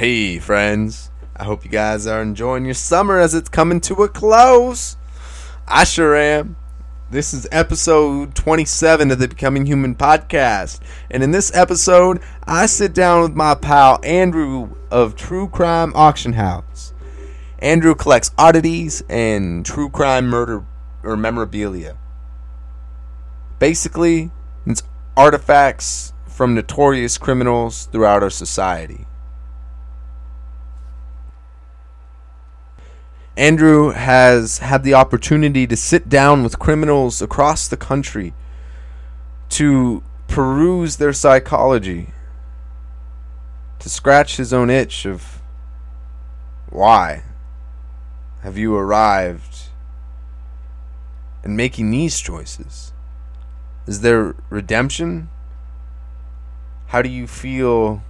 Hey, friends. I hope you guys are enjoying your summer as it's coming to a close. I sure am. This is episode 27 of the Becoming Human podcast. And in this episode, I sit down with my pal Andrew of True Crime Auction House. Andrew collects oddities and true crime murder or memorabilia. Basically, it's artifacts from notorious criminals throughout our society. Andrew has had the opportunity to sit down with criminals across the country to peruse their psychology, to scratch his own itch of why have you arrived and making these choices? Is there redemption? How do you feel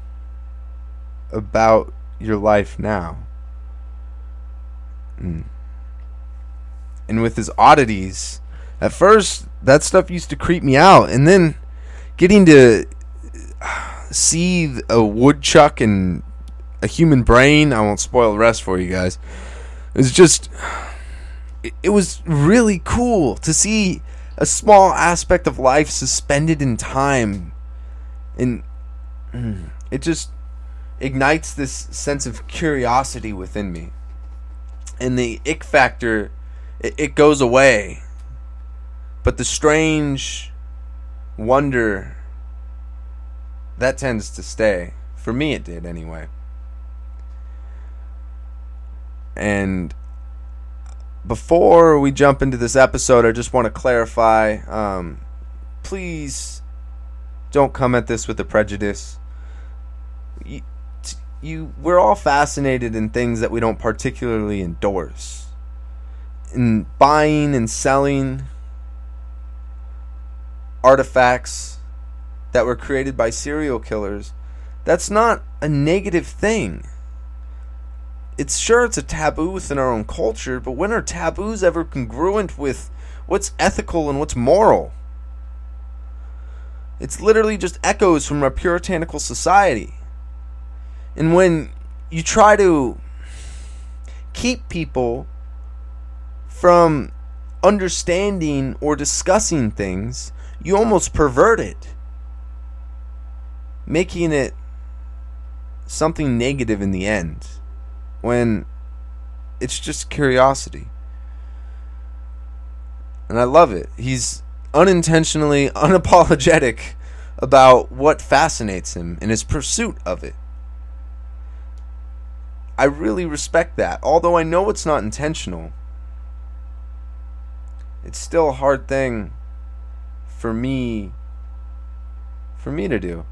about your life now? Mm. And with his oddities, at first that stuff used to creep me out, and then getting to see a woodchuck and a human brain, I won't spoil the rest for you guys. It was just, it, it was really cool to see a small aspect of life suspended in time, and mm, it just ignites this sense of curiosity within me and the ick factor it, it goes away. But the strange wonder that tends to stay. For me it did anyway. And before we jump into this episode i just want to clarify um, please don't come at this with a prejudice you we're all fascinated in things that we don't particularly endorse. In buying and selling artifacts that were created by serial killers, that's not a negative thing. It's sure it's a taboo within our own culture, but when are taboos ever congruent with what's ethical and what's moral? It's literally just echoes from our puritanical society. And when you try to keep people from understanding or discussing things, you almost pervert it, making it something negative in the end when it's just curiosity. And I love it. He's unintentionally unapologetic about what fascinates him in his pursuit of it. I really respect that. Although I know it's not intentional, it's still a hard thing for me for me to do.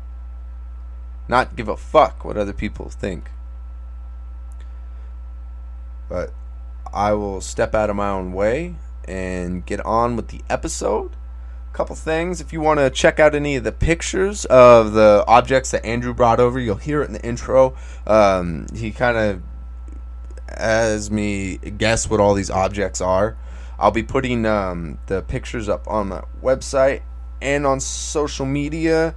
Not give a fuck what other people think. But I will step out of my own way and get on with the episode couple things. If you want to check out any of the pictures of the objects that Andrew brought over, you'll hear it in the intro. Um, he kind of has me guess what all these objects are. I'll be putting um, the pictures up on my website and on social media.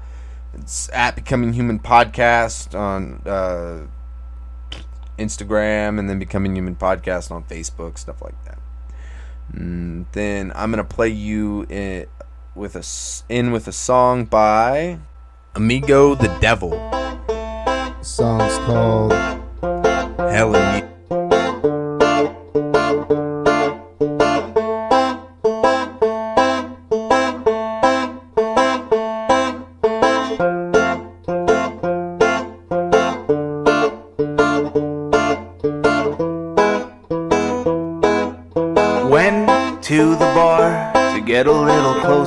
It's at Becoming Human Podcast on uh, Instagram and then Becoming Human Podcast on Facebook, stuff like that. And mm, then I'm gonna play you in, with a in with a song by Amigo the Devil. The song's called Helen.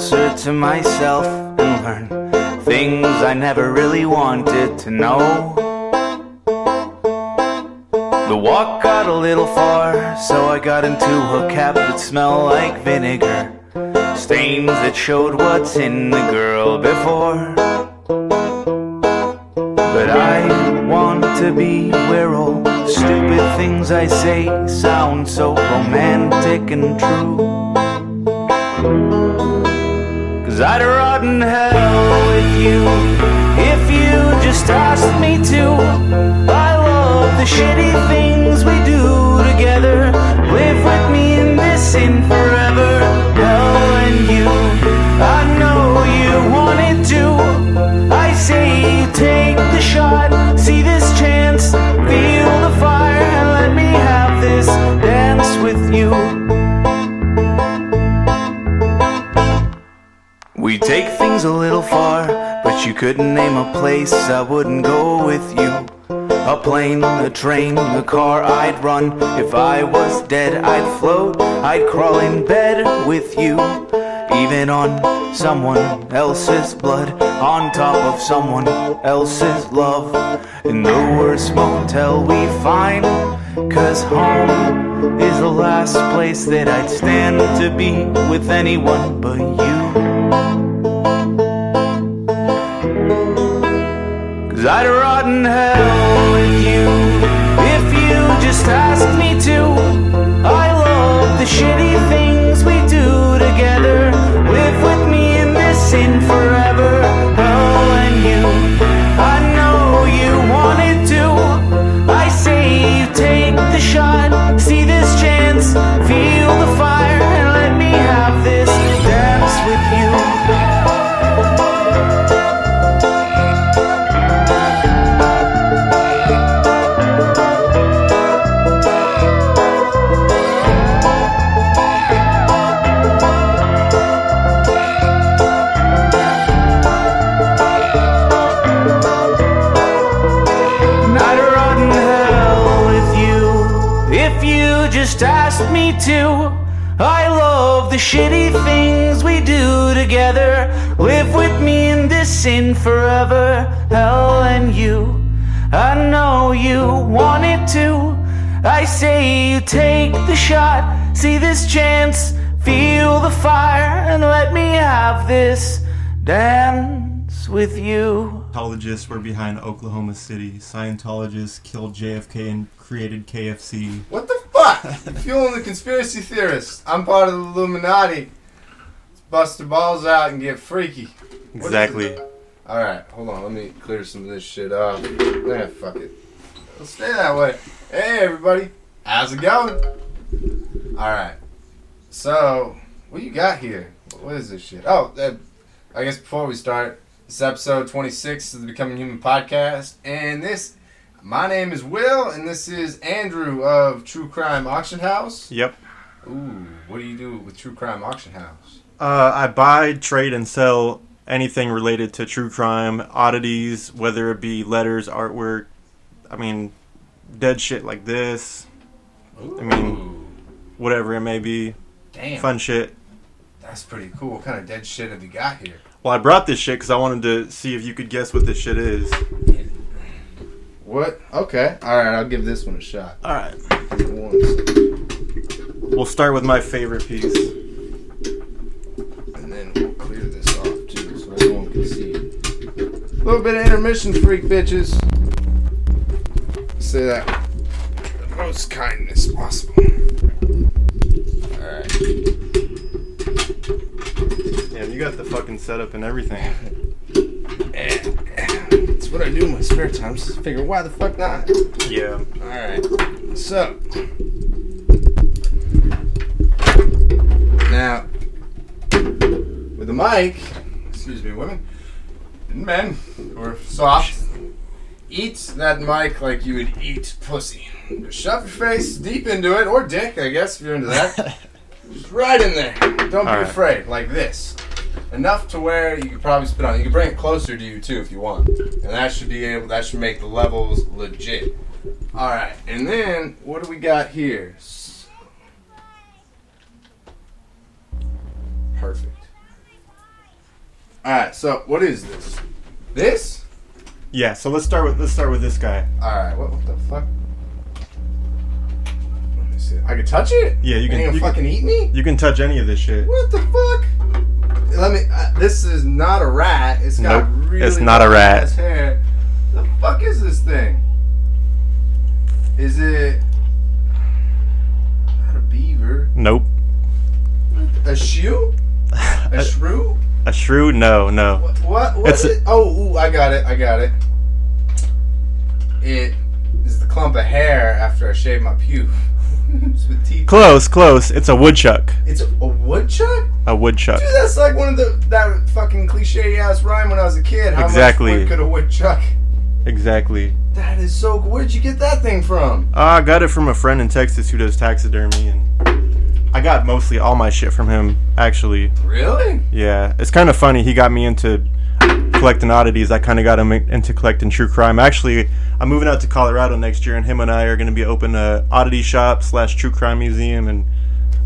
Closer to myself and learn things I never really wanted to know. The walk got a little far, so I got into a cab that smelled like vinegar. Stains that showed what's in the girl before. But I want to be where all stupid things I say sound so romantic and true. Cause I'd rot in hell with you If you just asked me to? I love the shitty things we do together. Live with me in this sin forever. Hell and you I know you wanted to I say you take the shot. See this chance. Feel the fire And let me have this dance with you. A little far, but you couldn't name a place I wouldn't go with you. A plane, a train, a car I'd run. If I was dead, I'd float, I'd crawl in bed with you. Even on someone else's blood, on top of someone else's love. In the worst motel we find, cause home is the last place that I'd stand to be with anyone but you. I'd rot in hell shitty things we do together. Live with me in this sin forever. Hell and you. I know you wanted to. I say you take the shot. See this chance. Feel the fire and let me have this dance with you. Scientologists were behind Oklahoma City. Scientologists killed JFK and created KFC. What the fueling the conspiracy theorists. I'm part of the Illuminati. Let's bust the balls out and get freaky. Exactly. Alright, hold on. Let me clear some of this shit up. Nah, fuck it. It'll stay that way. Hey, everybody. How's it going? Alright. So, what you got here? What is this shit? Oh, uh, I guess before we start, this is episode 26 of the Becoming Human podcast. And this, my name is Will, and this is Andrew of True Crime Auction House. Yep. Ooh, what do you do with True Crime Auction House? Uh, I buy, trade, and sell anything related to true crime, oddities, whether it be letters, artwork. I mean, dead shit like this, Ooh, mean, whatever it may be. damn, Fun shit. that's pretty cool. What kind of dead shit have you got here? Well, I brought this shit because I wanted to see if you could guess what this shit is. What? Okay, all right, I'll give this one a shot. All right. We'll start with my favorite piece. And then we'll clear this off too, so everyone can see. A little bit of intermission, freak bitches. Say that with the most kindness possible. Alright. Damn, you got the fucking setup and everything. What I do in my spare time. Just figure why the fuck not? Yeah. Alright. So. Now, with the mic, excuse me, women and men who are soft, eat that mic like you would eat pussy. Just shove your face deep into it, or dick, I guess, if you're into that. Just right in there. Don't be Alright. afraid, like this. Enough to where you could probably spit on. You can bring it closer to you too if you want. And that should be able that should make the levels legit. Alright, and then what do we got here? Perfect. Alright, so what is this? This? Yeah. So let's start with let's start with this guy. Alright, what, what the fuck? Me. I can touch it? Yeah, you can- you gonna you can- fucking eat me? You can touch any of this shit. What the fuck? Let me. Uh, this is not a rat. It's got Nope, really it's not a rat. hair. The fuck is this thing? Is it not a beaver? Nope. A shoe? A shrew? A shrew? No, no. What? What? What It's is it? Oh, ooh, I got it. I got it. It is the clump of hair after I shave my teeth. Close, close. It's a woodchuck. It's a, a woodchuck. A woodchuck. Dude, that's like one of the that fucking cliche ass rhyme when I was a kid. How Exactly. much could a woodchuck? Exactly. That is so. cool. Where'd you get that thing from? Uh, I got it from a friend in Texas who does taxidermy, and I got mostly all my shit from him, actually. Really? Yeah, it's kind of funny. He got me into collecting oddities. I kind of got him into collecting true crime. Actually, I'm moving out to Colorado next year, and him and I are going to be open a oddity shop slash true crime museum, and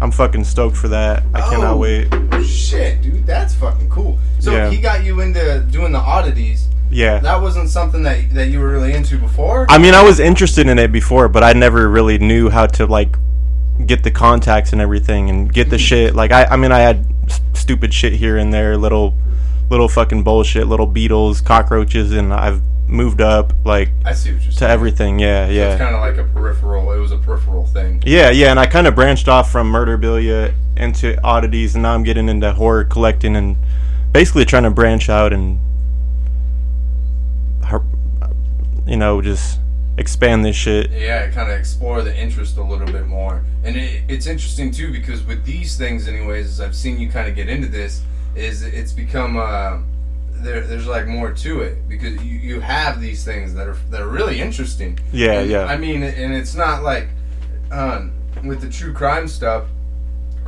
I'm fucking stoked for that. I cannot Oh. wait. Oh, shit, dude, that's fucking cool. So Yeah. he got you into doing the oddities. Yeah. That wasn't something that that you were really into before. I mean, I was interested in it before, but I never really knew how to like get the contacts and everything and get the hmm. shit. Like I, I mean, I had stupid shit here and there, little, little fucking bullshit, little beetles, cockroaches, and I've moved up like I see what you're to saying. everything. Yeah, So yeah. It's kind of like a peripheral. It was a peripheral thing. Yeah, yeah, and I kind of branched off from murderabilia into oddities, and now I'm getting into horror collecting and basically trying to branch out and, you know, just expand this shit. Yeah, kind of explore the interest a little bit more. And it, it's interesting too because with these things, anyways, as I've seen you kind of get into this, is it's become uh, there. There's like more to it because you, you have these things that are that are really interesting. Yeah, And, yeah. I mean, and it's not like um, with the true crime stuff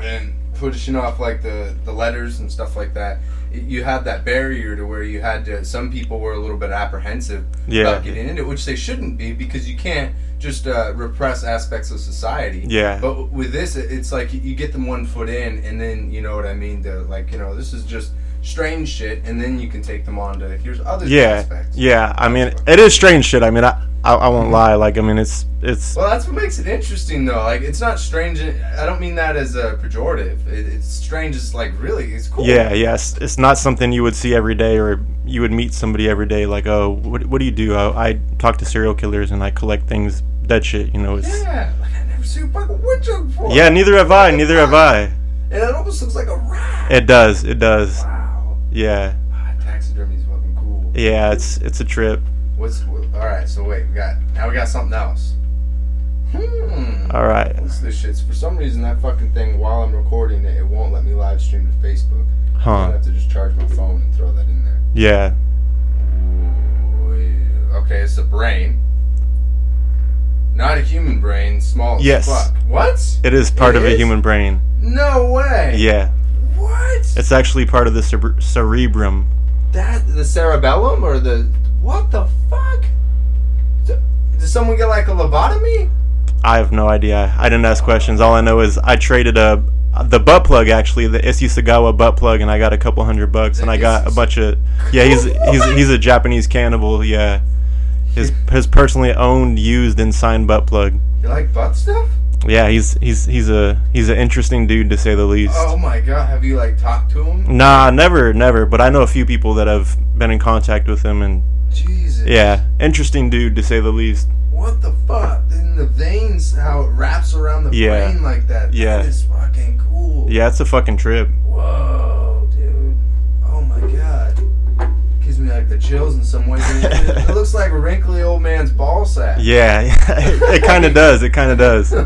and pushing off like the the letters and stuff like that. You had that barrier to where you had to. Some people were a little bit apprehensive Yeah. about getting into it, which they shouldn't be because you can't just uh, repress aspects of society. Yeah. But with this, it's like you get them one foot in, and then you know what I mean. Like, you know, this is just strange shit, and then you can take them on to here's other Yeah, aspects. yeah. I mean, it is strange shit. I mean, I, I, I won't mm-hmm. lie. Like, I mean, it's, it's. Well, that's what makes it interesting, though. Like, it's not strange. I don't mean that as a pejorative. It, it's strange. It's like really, it's cool. Yeah, yes. It's not something you would see every day, or you would meet somebody every day. Like, oh, what, what do you do? I, I talk to serial killers and I collect things, dead shit. You know, it's. Yeah. Like I never seen a fucking woodchuck before. Yeah, neither have I. Neither have I. And it almost looks like a rat. It does. It does. Wow. Yeah. Ah, taxidermy's fucking cool. Yeah. It's it's a trip. What's what, all right? So wait, we got now we got something else. Hmm. All right. What's this shit? For some reason, that fucking thing while I'm recording it, it won't let me live stream to Facebook. Huh. I have to just charge my phone and throw that in there. Yeah. Ooh, Okay, it's a brain. Not a human brain, small Yes. What? It is part It of a human brain. No way. Yeah. What? It's actually part of the cere- cerebrum. that the cerebellum or the what the fuck? Did someone get like a lobotomy? I have no idea. I didn't ask questions. All I know is I traded a the butt plug actually, the Issei Sagawa butt plug, and I got a couple hundred bucks, and I got a bunch of yeah. He's he's he's a Japanese cannibal. Yeah, his his personally owned, used, and signed butt plug. You like butt stuff? Yeah, he's he's he's a he's an interesting dude to say the least. Oh my god, have you like talked to him? Nah, never, never. But I know a few people that have been in contact with him, and Jesus. yeah, interesting dude to say the least. What the fuck? In the veins, how it wraps around the Yeah. brain like that. Yeah. That is fucking cool. Yeah, it's a fucking trip. Whoa, like the chills in some ways. It, it looks like a wrinkly old man's ball sack. Yeah, it kind of does. It kind of does.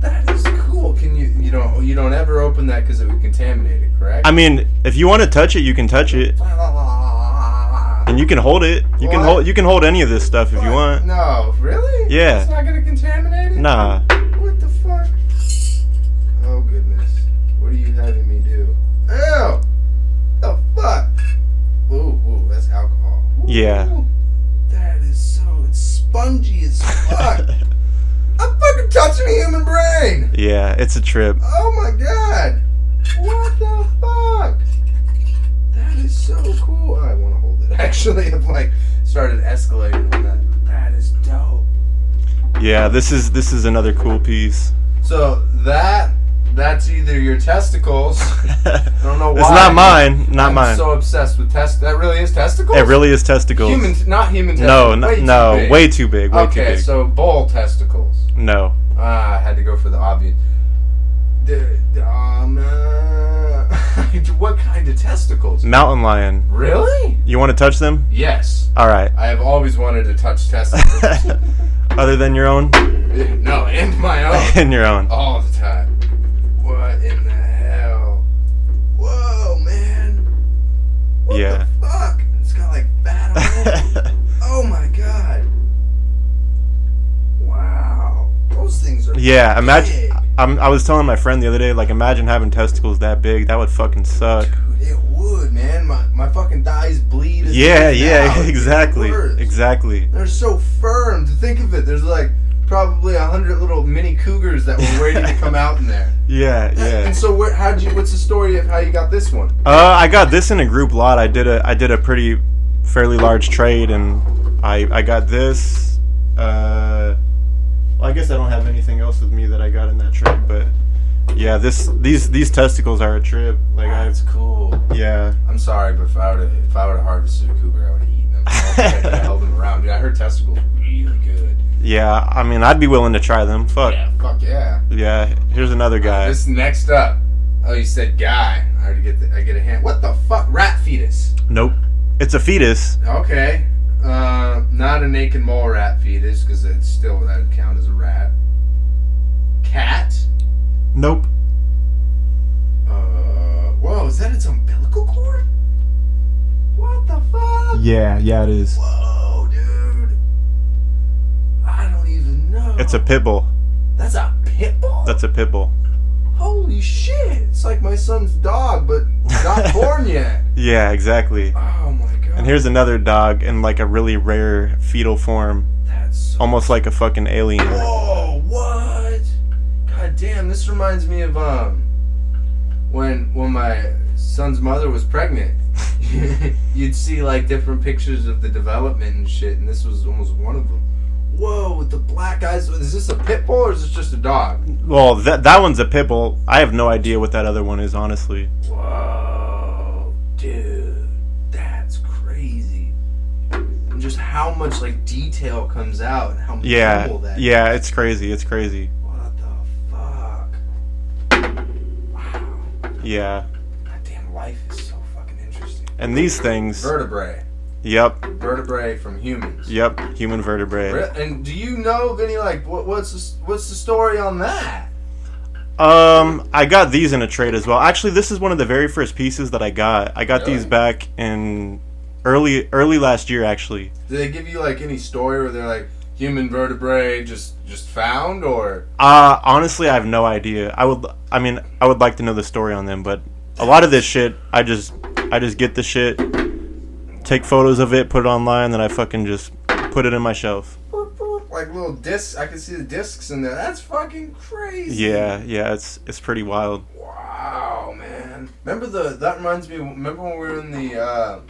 That is cool. Can you you don't you don't ever open that because it would contaminate it, correct? I mean, if you want to touch it, you can touch it, and you can hold it. You can hold. You can hold any of this stuff if you want. No, really? Yeah. It's not gonna contaminate it. Nah. What the fuck? Oh goodness. What are you having me do? Ew! The fuck? Ooh, ooh, that's alcohol. Yeah. That is so it's spongy as fuck. I'm fucking touching a human brain. Yeah, it's a trip. Oh my god. What the fuck? That is so cool. I want to hold it. Actually, I've like started escalating on that. That is dope. Yeah, this is this is another cool piece. So that that's either your testicles. I don't know why. It's not mine. Not mine. I'm mine. so obsessed with test. That really is testicles. It really is testicles. human, not human. no, testicles. no, Way too no, big. way too big. Way too okay, big. so bull testicles. no. Ah, I had to go for the obvious. The, the, um, uh, what kind of testicles? Mountain lion. Really? You want to touch them? Yes. All right. I have always wanted to touch testicles. Other than your own, no, and my own. and your own. All the time. What Yeah. the fuck? It's got like fat oh my god. Wow. Those things are Yeah, imagine. I'm, I was telling my friend the other day, like, imagine having testicles that big. That would fucking suck. Dude, it would, man. My, my fucking thighs bleed. as Yeah, yeah, now. Exactly, exactly. They're so firm. To think of it, there's like probably a hundred little mini cougars that were waiting to come out in there. Yeah, yeah. And so, where, how'd you? What's the story of how you got this one? Uh, I got this in a group lot. I did a I did a pretty fairly large trade, and I I got this. Uh, well, I guess I don't have anything else with me that I got in that trade, but yeah, this these these testicles are a trip. Like I cool. yeah I'm sorry, but if I would if I would have harvested a cougar, I would have eaten them. I don't think I could have held them around. Dude, I heard testicles really good. yeah. I mean, I'd be willing to try them. Fuck yeah. Fuck yeah. Yeah, here's another guy. This next up. Oh, you said guy. I already get the, I get a hand. What the fuck? Rat fetus. Nope, it's a fetus. Okay. Uh, not a naked mole rat fetus because it's still that would count as a rat. Cat. Nope. Uh, whoa, is that its umbilical cord? What the fuck? Yeah, yeah, it is. Whoa, dude. I don't even know. It's a pit bull. That's a pit bull. That's a pit bull. Holy shit! It's like my son's dog, but not born yet. Yeah, exactly. Oh my god. And here's another dog in like a really rare fetal form, That's so almost like a fucking alien. Whoa, what? God damn, this reminds me of um when when my son's mother was pregnant. You'd see like different pictures of the development and shit, and this was almost one of them. Whoa, with the black eyes. Is this a pit bull or is this just a dog? Well, that that one's a pit bull. I have no idea what that other one is, honestly. Whoa, dude, that's crazy. And just how much like detail comes out and how Yeah, minimal that yeah, it's crazy. It's crazy. What the fuck? Wow. Yeah, life is so fucking interesting. and these things. Vertebrae. Yep, Vertebrae from humans. yep. Human vertebrae. And do you know, of any like, what, what's, the, what's the story on that? Um, I got these in a trade as well. Actually, this is one of the very first pieces that I got. I got these back in early early last year, actually. Did they give you, like, any story where they're like, human vertebrae just just found, or. Uh, honestly, I have no idea. I would, I mean, I would like to know the story on them, but a lot of this shit, I just, I just get the shit, take photos of it, put it online, then I fucking just put it in my shelf. Like little discs, I can see the discs in there. That's fucking crazy. Yeah, yeah, it's it's pretty wild. Wow, man. Remember the that reminds me. Remember when we were in the uh,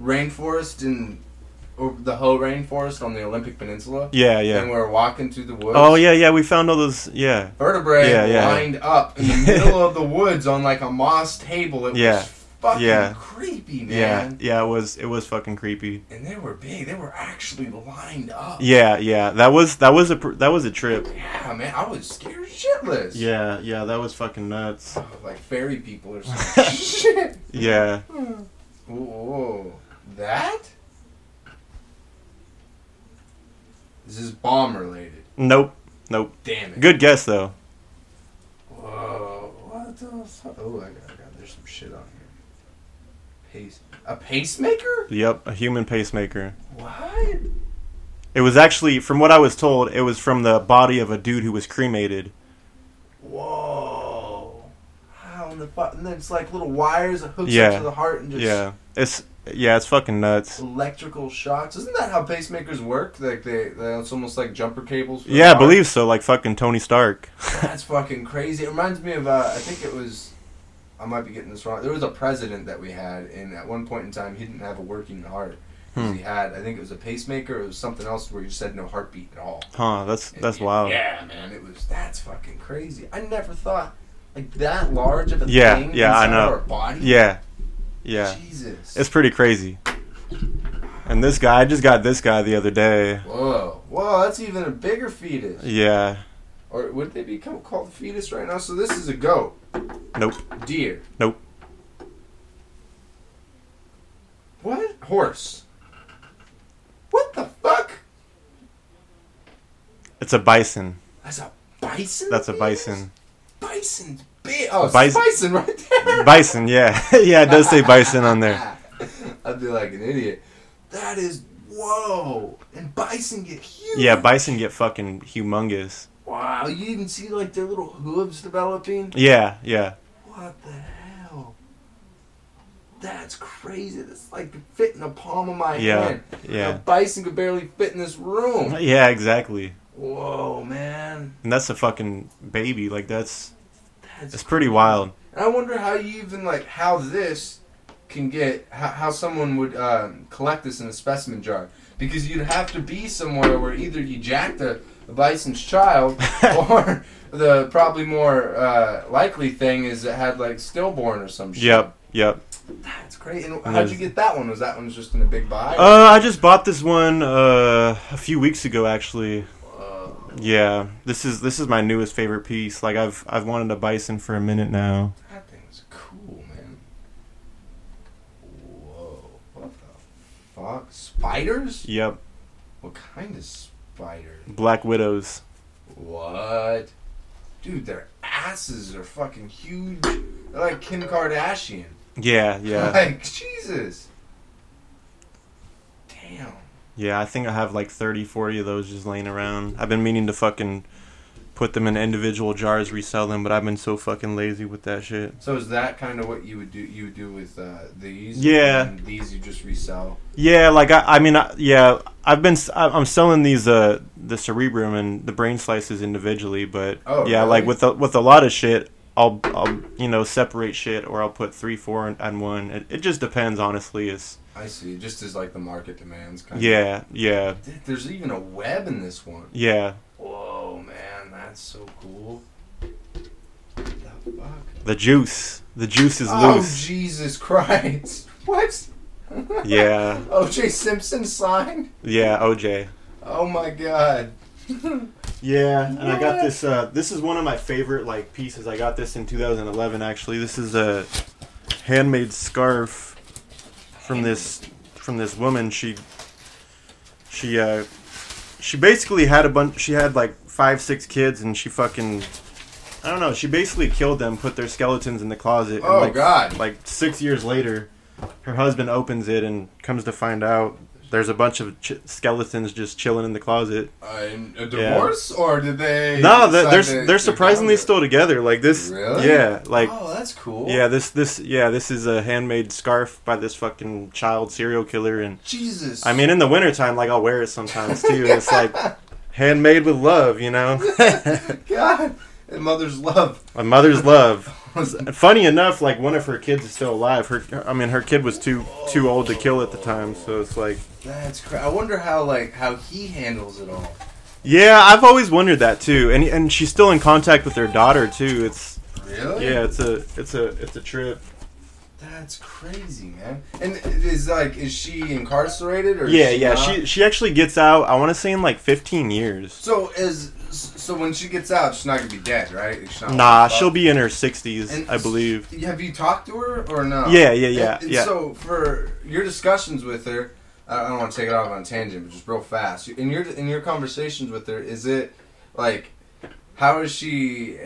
rainforest in or the whole rainforest on the Olympic Peninsula, Yeah, yeah. and yeah. we were walking through the woods. Oh yeah, yeah. We found all those. Yeah, vertebrae Yeah, yeah. lined up in the middle of the woods on like a moss table. It Yeah, was fucking yeah. creepy, yeah, man. yeah. It was it was fucking creepy. And they were big. They were actually lined up. Yeah, yeah. That was that was a pr- that was a trip. Yeah, man. I was scared shitless. Yeah, yeah. That was fucking nuts. Like fairy people or some shit. Yeah. Whoa, that? This is bomb related. Nope. Nope. Damn it. Good guess though. Whoa, what the fuck? Oh, I got, I got, there's some shit on here. Pace. A pacemaker? Yep. A human pacemaker. What? It was actually, from what I was told, it was from the body of a dude who was cremated. Whoa. How in the fuck? And then it's like little wires that hooks Yeah. up to the heart and just Yeah. It's yeah, it's fucking nuts. electrical shocks. Isn't that how pacemakers work? Like they, they it's almost like jumper cables. For Yeah, I believe so. Like fucking Tony Stark. That's fucking crazy. It reminds me of uh, I think it was I might be getting this wrong. There was a president that we had, and at one point in time, he didn't have a working heart. 'Cause Hmm. He had, I think it was a pacemaker. Or it was something else where he just had no heartbeat at all. Huh? That's that's And- wild. Yeah, man, it was. That's fucking crazy. I never thought like that large of a Yeah, thing. yeah, I inside know. Our body. Yeah. Yeah. Jesus. It's pretty crazy. And this guy, I just got this guy the other day. Whoa, whoa, that's even a bigger fetus. Yeah. Or would they become called a fetus right now? So this is a goat. Nope. Deer. Nope. What? Horse. What the fuck? It's a bison. That's a bison. That's a bison. Bison's big. Oh, Bison- bison right there. Bison, yeah. yeah, it does say bison on there. I'd be like an idiot. That is whoa. And bison get huge. Yeah, bison get fucking humongous. Wow. You even see like their little hooves developing. Yeah, yeah, What the hell? That's crazy. That's like fit in the palm of my Yeah, hand. A yeah, bison could barely fit in this room. yeah, exactly. Whoa, man. And that's a fucking baby. Like that's That's it's pretty wild. And I wonder how you even like how this can get how, how someone would um, collect this in a specimen jar because you'd have to be somewhere where either you jacked a, a bison's child or the probably more uh, likely thing is it had like stillborn or some shit. Yep, yep. That's great. And how'd you get that one? Was that one just in a big buy? Uh, I just bought this one uh a few weeks ago actually. Yeah, this is this is my newest favorite piece. Like I've I've wanted a bison for a minute now. that thing's cool, man. Whoa. What the fuck? Spiders? Yep, What kind of spider? black widows. What? Dude, their asses are fucking huge. They're like Kim Kardashian. Yeah, yeah, Like, Jesus. Damn. Yeah. I think I have like 30, 40 of those just laying around. I've been meaning to fucking put them in individual jars, resell them, but I've been so fucking lazy with that shit. So is that kind of what you would do? You would do with uh, these? Yeah. And these you just resell. Yeah, like I, I mean, I, yeah, I've been, I'm selling these, uh, the cerebrum and the brain slices individually, but Oh, yeah, really? like with a, with a lot of shit, I'll, I'll, you know, separate shit or I'll put three, four, and, and one. It, it just depends, honestly. It's I see. Just as like the market demands. Kind yeah, yeah, There's even a web in this one. yeah. Whoa, man, that's so cool. The fuck? The juice, the juice is Oh loose. Oh Jesus Christ! What? Yeah, O.J. Simpson signed. yeah, OJ. Oh my God. Yeah, and I got this. Uh, this is one of my favorite like pieces. I got this in 2011. Actually, this is a handmade scarf from this from this woman. She she uh she basically had a bunch. She had like five six kids, and she fucking I don't know. She basically killed them, put their skeletons in the closet. and, Oh, like, God. Like six years later, her husband opens it and comes to find out there's a bunch of ch- skeletons just chilling in the closet. Uh, a divorce, or did they? No, they're they're, they're surprisingly still together. Like this, Really? yeah, like oh, that's cool. yeah, this this yeah, this is a handmade scarf by this fucking child serial killer, and Jesus. I mean, in the wintertime, like I'll wear it sometimes too. It's like handmade with love, you know, God, and mother's love. a mother's love. Funny enough, like one of her kids is still alive. Her, I mean, her kid was too too old to kill at the time, so it's like, That's cra I wonder how like how he handles it all. yeah, I've always wondered that too, and and she's still in contact with her daughter too. It's Really? yeah, it's a it's a it's a trip. That's crazy, man. And is like, is she incarcerated or? Yeah, she yeah. not? She she actually gets out. I want to say in like 15 years. So is so when she gets out, she's not gonna be dead, right? Nah, she'll be in her 60s, And I believe. Have you talked to her or no? Yeah, yeah, yeah, And- and yeah. So for your discussions with her, I I don't want to take it off on a tangent, but just real fast. In your in your conversations with her, is it like how is she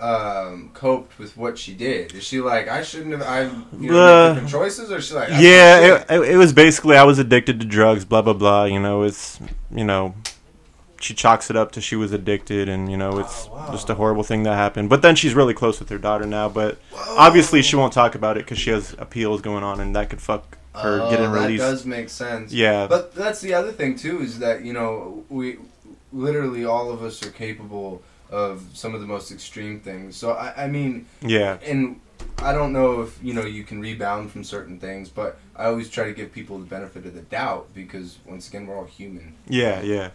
um, coped with what she did? Is she like I shouldn't have? I you know, Uh, make different choices, or is she like "That's Yeah, it, it, it was basically I was addicted to drugs, blah blah blah. You know, it's you know, she chalks it up to she was addicted, and you know, it's Oh, wow. just a horrible thing that happened. But then she's really close with her daughter now. But obviously, she won't talk about it because she has appeals going on, and that could fuck her Oh, getting that released. does make sense. Yeah, But that's the other thing too is that you know we literally all of us are capable of some of the most extreme things. So I, I mean, yeah, and I don't know if you know you can rebound from certain things, but I always try to give people the benefit of the doubt because once again we're all human. yeah, yeah,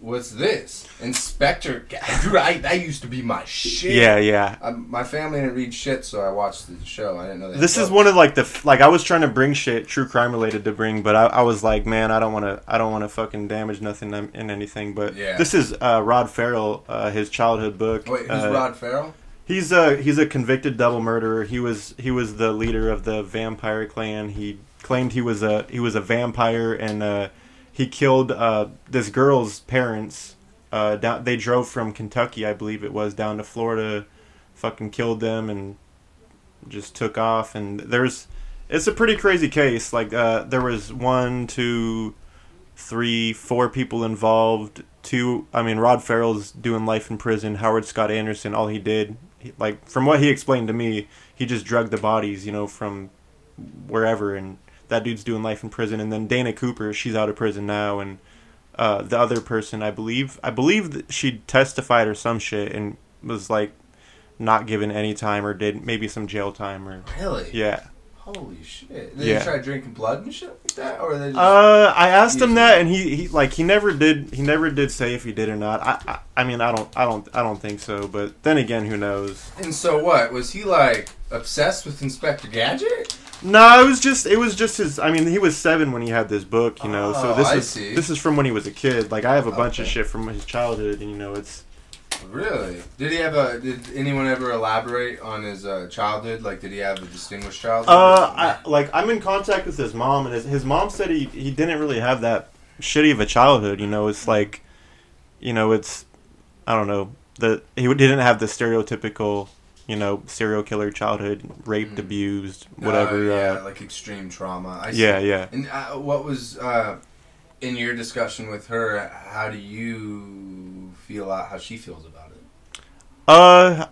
What's this, Inspector? Dude, I, that used to be my shit. yeah, yeah. I, my family didn't read shit, so I watched the show. I didn't know that. This is one of like the like I was trying to bring shit true crime related to bring, but I, I was like, man, I don't want to I don't want to fucking damage nothing in in anything. But Yeah. this is uh, Rod Ferrell, uh, his childhood book. Wait, who's Uh, Rod Ferrell? He's a he's a convicted double murderer. He was he was the leader of the vampire clan. He claimed he was a he was a vampire and uh, he killed uh, this girl's parents. Uh, down, they drove from Kentucky, I believe it was, down to Florida, fucking killed them and just took off. And there's it's a pretty crazy case. Like uh, there was one, two, three, four people involved. two. I mean, Rod Ferrell's doing life in prison. Howard Scott Anderson, all he did, he, like from what he explained to me, he just drugged the bodies, you know, from wherever, and that dude's doing life in prison. And then Dana Cooper, she's out of prison now, and uh, the other person, I believe, I believe that she testified or some shit and was like not given any time or did maybe some jail time or Really? yeah. Holy shit! Did Yeah. they try drinking blood and shit like that, or they just? Uh, I asked him that, and he, he like he never did. He never did say if he did or not. I, I I mean I don't I don't I don't think so. But then again, who knows? and so what? Was he like obsessed with Inspector Gadget? No, it was just it was just his. I mean, he was seven when he had this book, you know. so Oh, this I is see. this is from when he was a kid. Like I have a bunch of shit from his childhood, and you know, it's Really? Did he have a? Did anyone ever elaborate on his uh, childhood? Like, did he have a distinguished childhood? uh, I, like I'm in contact with his mom, and his his mom said he he didn't really have that shitty of a childhood. You know, it's like, you know, it's I don't know that he didn't have the stereotypical. You know, serial killer childhood, raped, Mhm. abused, Uh, whatever. yeah, uh, like extreme trauma. I see. yeah, yeah. And uh, what was uh, in your discussion with her? How do you feel out? How she feels about it? Uh,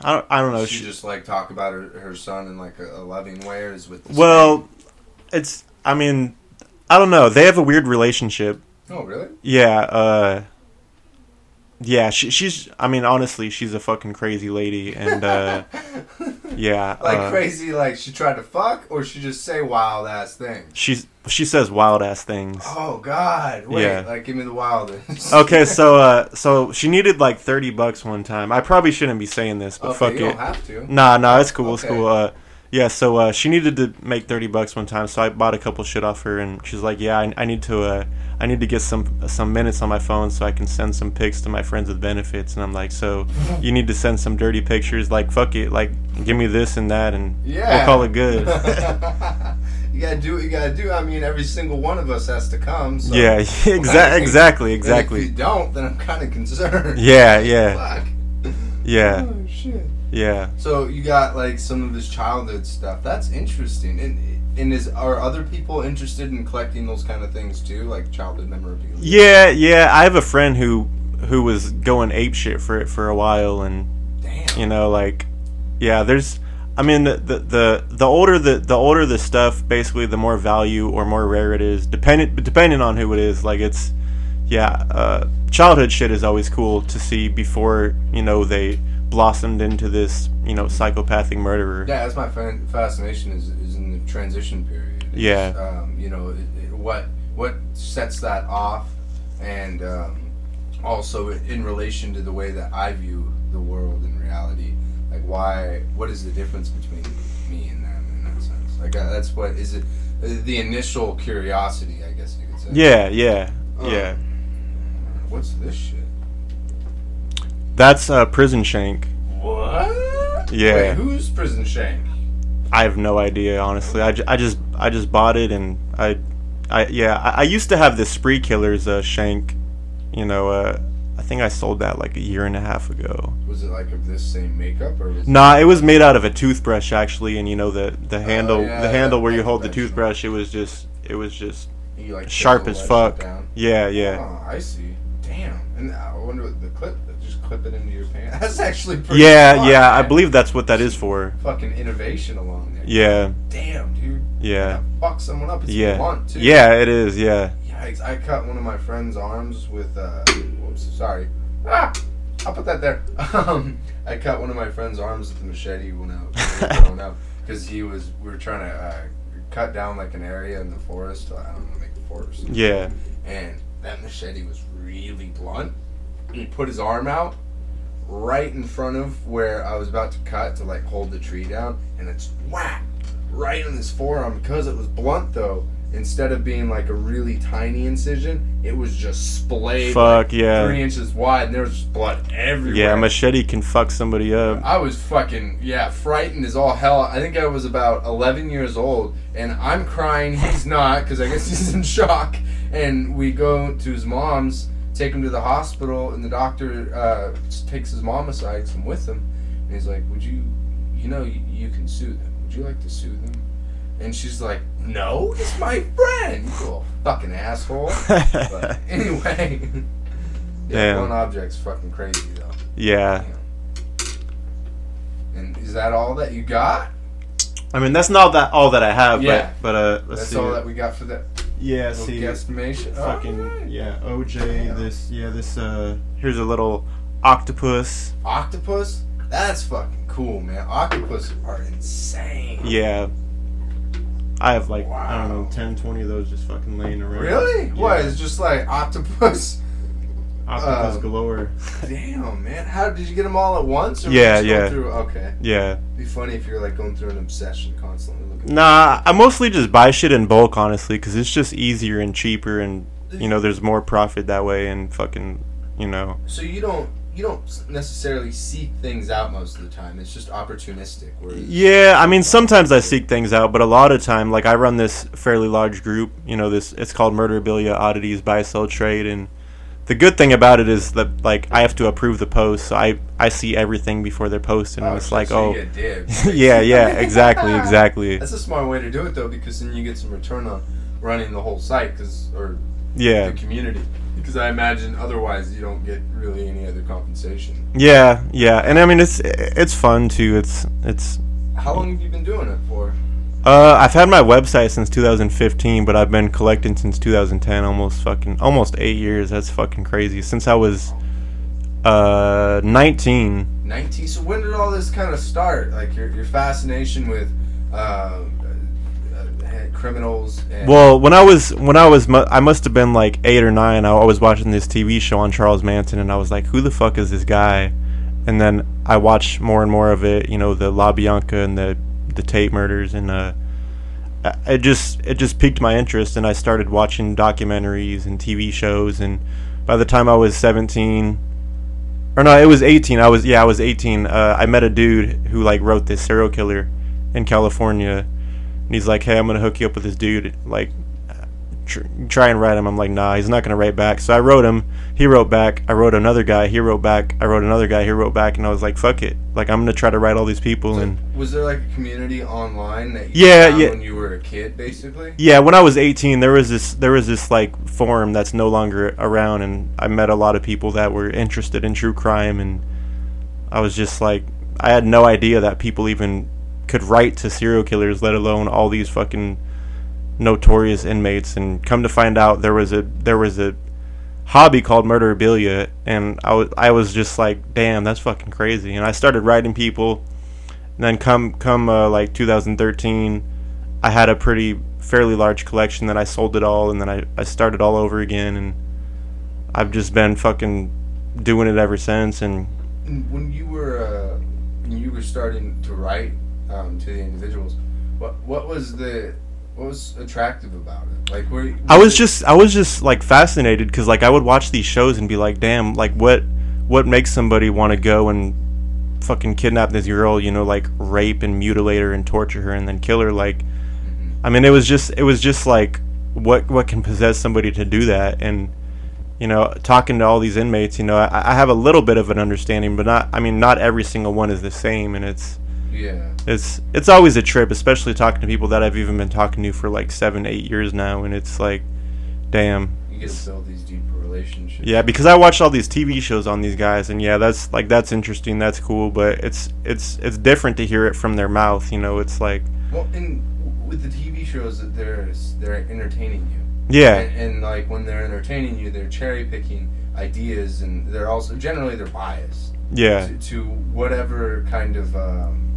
I don't, I don't know. she, She, just like talk about her, her son in like a, a loving way, or is with the well, it's. I mean, I don't know. They have a weird relationship. Oh, really? Yeah. Uh. Yeah, she, she's. I mean, honestly, she's a fucking crazy lady, and uh, yeah, Like uh, crazy, like she tried to fuck, or she just say wild ass things. she's she says wild ass things. Oh God! Wait, Yeah. like give me the wildest. Okay, so uh, so she needed like thirty bucks one time. I probably shouldn't be saying this, but okay, fuck you it. don't have to. Nah, nah, it's cool. It's cool. Uh, yeah, so uh, she needed to make thirty bucks one time, so I bought a couple shit off her, and she's like, "Yeah, I, I need to, uh, I need to get some some minutes on my phone so I can send some pics to my friends with benefits." And I'm like, "So you need to send some dirty pictures? Like, fuck it, like give me this and that, and Yeah. we'll call it good." you gotta do what you gotta do. I mean, every single one of us has to come. So. yeah, exactly, exactly, exactly. if you don't, then I'm kind of concerned. Yeah, yeah, Fuck. yeah, Oh shit. Yeah. So you got like some of his childhood stuff. That's interesting. And and is are other people interested in collecting those kind of things too, like childhood memorabilia? Yeah, yeah. I have a friend who who was going ape shit for it for a while, and Damn. you know like yeah there's i mean the the the, the older the the older the stuff basically the more value or more rare it is depending depending on who it is like it's yeah uh childhood shit is always cool to see before you know they blossomed into this you know psychopathic murderer Yeah, that's my fan- fascination is, is in the transition period. It's, Yeah. Um, you know, it, it, what what sets that off, and um, also in relation to the way that I view the world and reality. Like, why? What is the difference between me and them in that sense? Like, uh, that's what is it? uh, The initial curiosity, I guess you could say. yeah yeah Uh, yeah What's this shit? That's uh prison shank What? Yeah. Wait, who's Prison Shank? I have no idea, honestly. I, I just I just bought it and I, I yeah I, I used to have this Spree Killers uh, shank, you know. Uh, I think I sold that like a year and a half ago. Was it like of this same makeup or was Nah, it was made out of a toothbrush actually, and you know the the handle Oh, yeah, the handle where you hold the toothbrush. It was just it was just you like sharp as fuck. Yeah yeah. Oh, I see. Damn. And I wonder what the clip. Clip it into your pants. That's actually pretty. Yeah, smart, yeah, I believe that's what that is for. Fucking innovation along there. Yeah, Damn, dude. yeah, Fuck someone up. It's yeah, blunt too. yeah. It is. Yeah. Yikes! I cut one of my friend's arms with. uh Whoops. Sorry. Ah. I'll put that there. Um, I cut one of my friend's arms with a machete when I was growing up because he was. We were trying to uh, cut down like an area in the forest. I don't know, make the forest. Yeah. and that machete was really blunt. And he put his arm out right in front of where I was about to cut to like hold the tree down, and it's whack right in his forearm because it was blunt though. Instead of being like a really tiny incision, it was just splayed Fuck, like, yeah. three inches wide, and there was blood everywhere. Yeah, machete can fuck somebody up. I was fucking yeah, frightened as all hell. I think I was about 11 years old, and I'm crying. He's not because I guess he's in shock. And we go to his mom's, take him to the hospital, and the doctor uh, takes his mom aside, I'm with him, and he's like, "Would you, you know, you, you can sue them. Would you like to sue them?" And she's like, "No, he's my friend." You little fucking asshole. But anyway, Yeah, one object's fucking crazy though. Yeah. And is that all that you got? I mean, that's not that all that I have, Yeah. but but uh, let's That's see. all that we got for that yeah, little see, guesstimation. fucking Alright. yeah, OJ. This yeah, this uh, here's a little octopus. Octopus? That's fucking cool, man. Octopus are insane. Yeah. I have like I don't know Wow. 10, 20 of those just fucking laying around. Really? Yeah. What? It's just like octopus. Octopus um, galore. Damn, man. How did you get them all at once? Or Yeah, were you just going yeah. Through? Okay. Yeah. Be funny if you're like going through an obsession constantly looking. Nah, I mostly just buy shit in bulk, honestly, because it's just easier and cheaper, and you know, there's more profit that way, and fucking, you know. So you don't you don't necessarily seek things out most of the time. It's just opportunistic. Where Yeah, I mean, sometimes I seek things out, but a lot of time, like I run this fairly large group. You know, this it's called Murderabilia Oddities Buy Sell Trade, and the good thing about it is that like I have to approve the post, so I I see everything before they're posted, and oh, it's shit, like, so oh, you get dibs. yeah, yeah, exactly, exactly, That's a smart way to do it though, because then you get some return on running the whole site, cause or yeah, the community. Because I imagine otherwise you don't get really any other compensation. yeah, yeah, and I mean it's it's fun too. It's it's How long have you been doing it for? Uh, I've had my website since 2015, but I've been collecting since 2010, almost fucking almost eight years. That's fucking crazy. Since I was uh 19. 19. So when did all this kind of start? Like your, your fascination with uh, uh, uh, criminals and Well, when I was when I was mu- I must have been like eight or nine. I was watching this TV show on Charles Manson, and I was like, "Who the fuck is this guy?" And then I watched more and more of it. You know, the La Bianca and the the Tate murders, and uh, it just it just piqued my interest, and I started watching documentaries and TV shows. And by the time I was seventeen, or no, it was eighteen. I was yeah, I was eighteen. Uh, I met a dude who like wrote this serial killer in California, and he's like, "Hey, I'm gonna hook you up with this dude. Like, tr- try and write him." I'm like, "Nah, he's not gonna write back." So I wrote him. He wrote back. I wrote another guy. He wrote back. I wrote another guy. He wrote back, and I was like, "Fuck it. Like, I'm gonna try to write all these people." So And was there like a community online that you Yeah, found yeah. when you were a kid, basically? yeah, when I was 18, there was this there was this like forum that's no longer around, and I met a lot of people that were interested in true crime, and I was just like, I had no idea that people even could write to serial killers, let alone all these fucking notorious inmates. And come to find out, there was a there was a hobby called murderabilia, and I was I was just like, damn, that's fucking crazy. And I started writing people. And then come come uh, like 2013, I had a pretty fairly large collection that I sold it all, and then I, I started all over again, and I've just been fucking doing it ever since. And When you were uh, when you were starting to write um, to the individuals, what what was the what was attractive about it? Like, were you- I was just I was just like fascinated because like I would watch these shows and be like, damn, like what what makes somebody want to go and fucking kidnap this girl, you know, like rape and mutilate her and torture her and then kill her? Like, mm-hmm. I mean, it was just it was just like what what can possess somebody to do that and. You know, talking to all these inmates, you know, I, I have a little bit of an understanding, but not. I mean, not every single one is the same, and it's yeah. it's it's always a trip, especially talking to people that I've even been talking to for like seven, eight years now, and it's like, damn, You get to build these deeper relationships. yeah. Because I watched all these TV shows on these guys, and yeah, that's like that's interesting, that's cool, but it's it's it's different to hear it from their mouth. You know, it's like, Well, and with the TV shows that they're they're entertaining you. yeah, And, and like when they're entertaining you, they're cherry picking ideas, and they're also generally they're biased yeah, to, to whatever kind of um,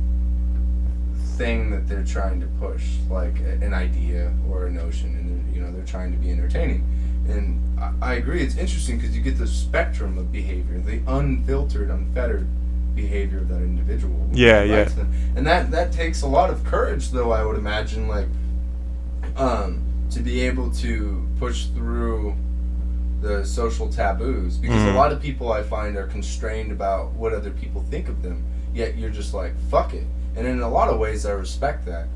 thing that they're trying to push, like an idea or a notion, and you know they're trying to be entertaining. And I, I agree, it's interesting because you get the spectrum of behavior, the unfiltered, unfettered behavior of that individual. Yeah, yeah. them. And that that takes a lot of courage, though. I would imagine, like, um, to be able to push through the social taboos because Mhm. a lot of people I find are constrained about what other people think of them. Yet you're just like fuck it, and in a lot of ways I respect that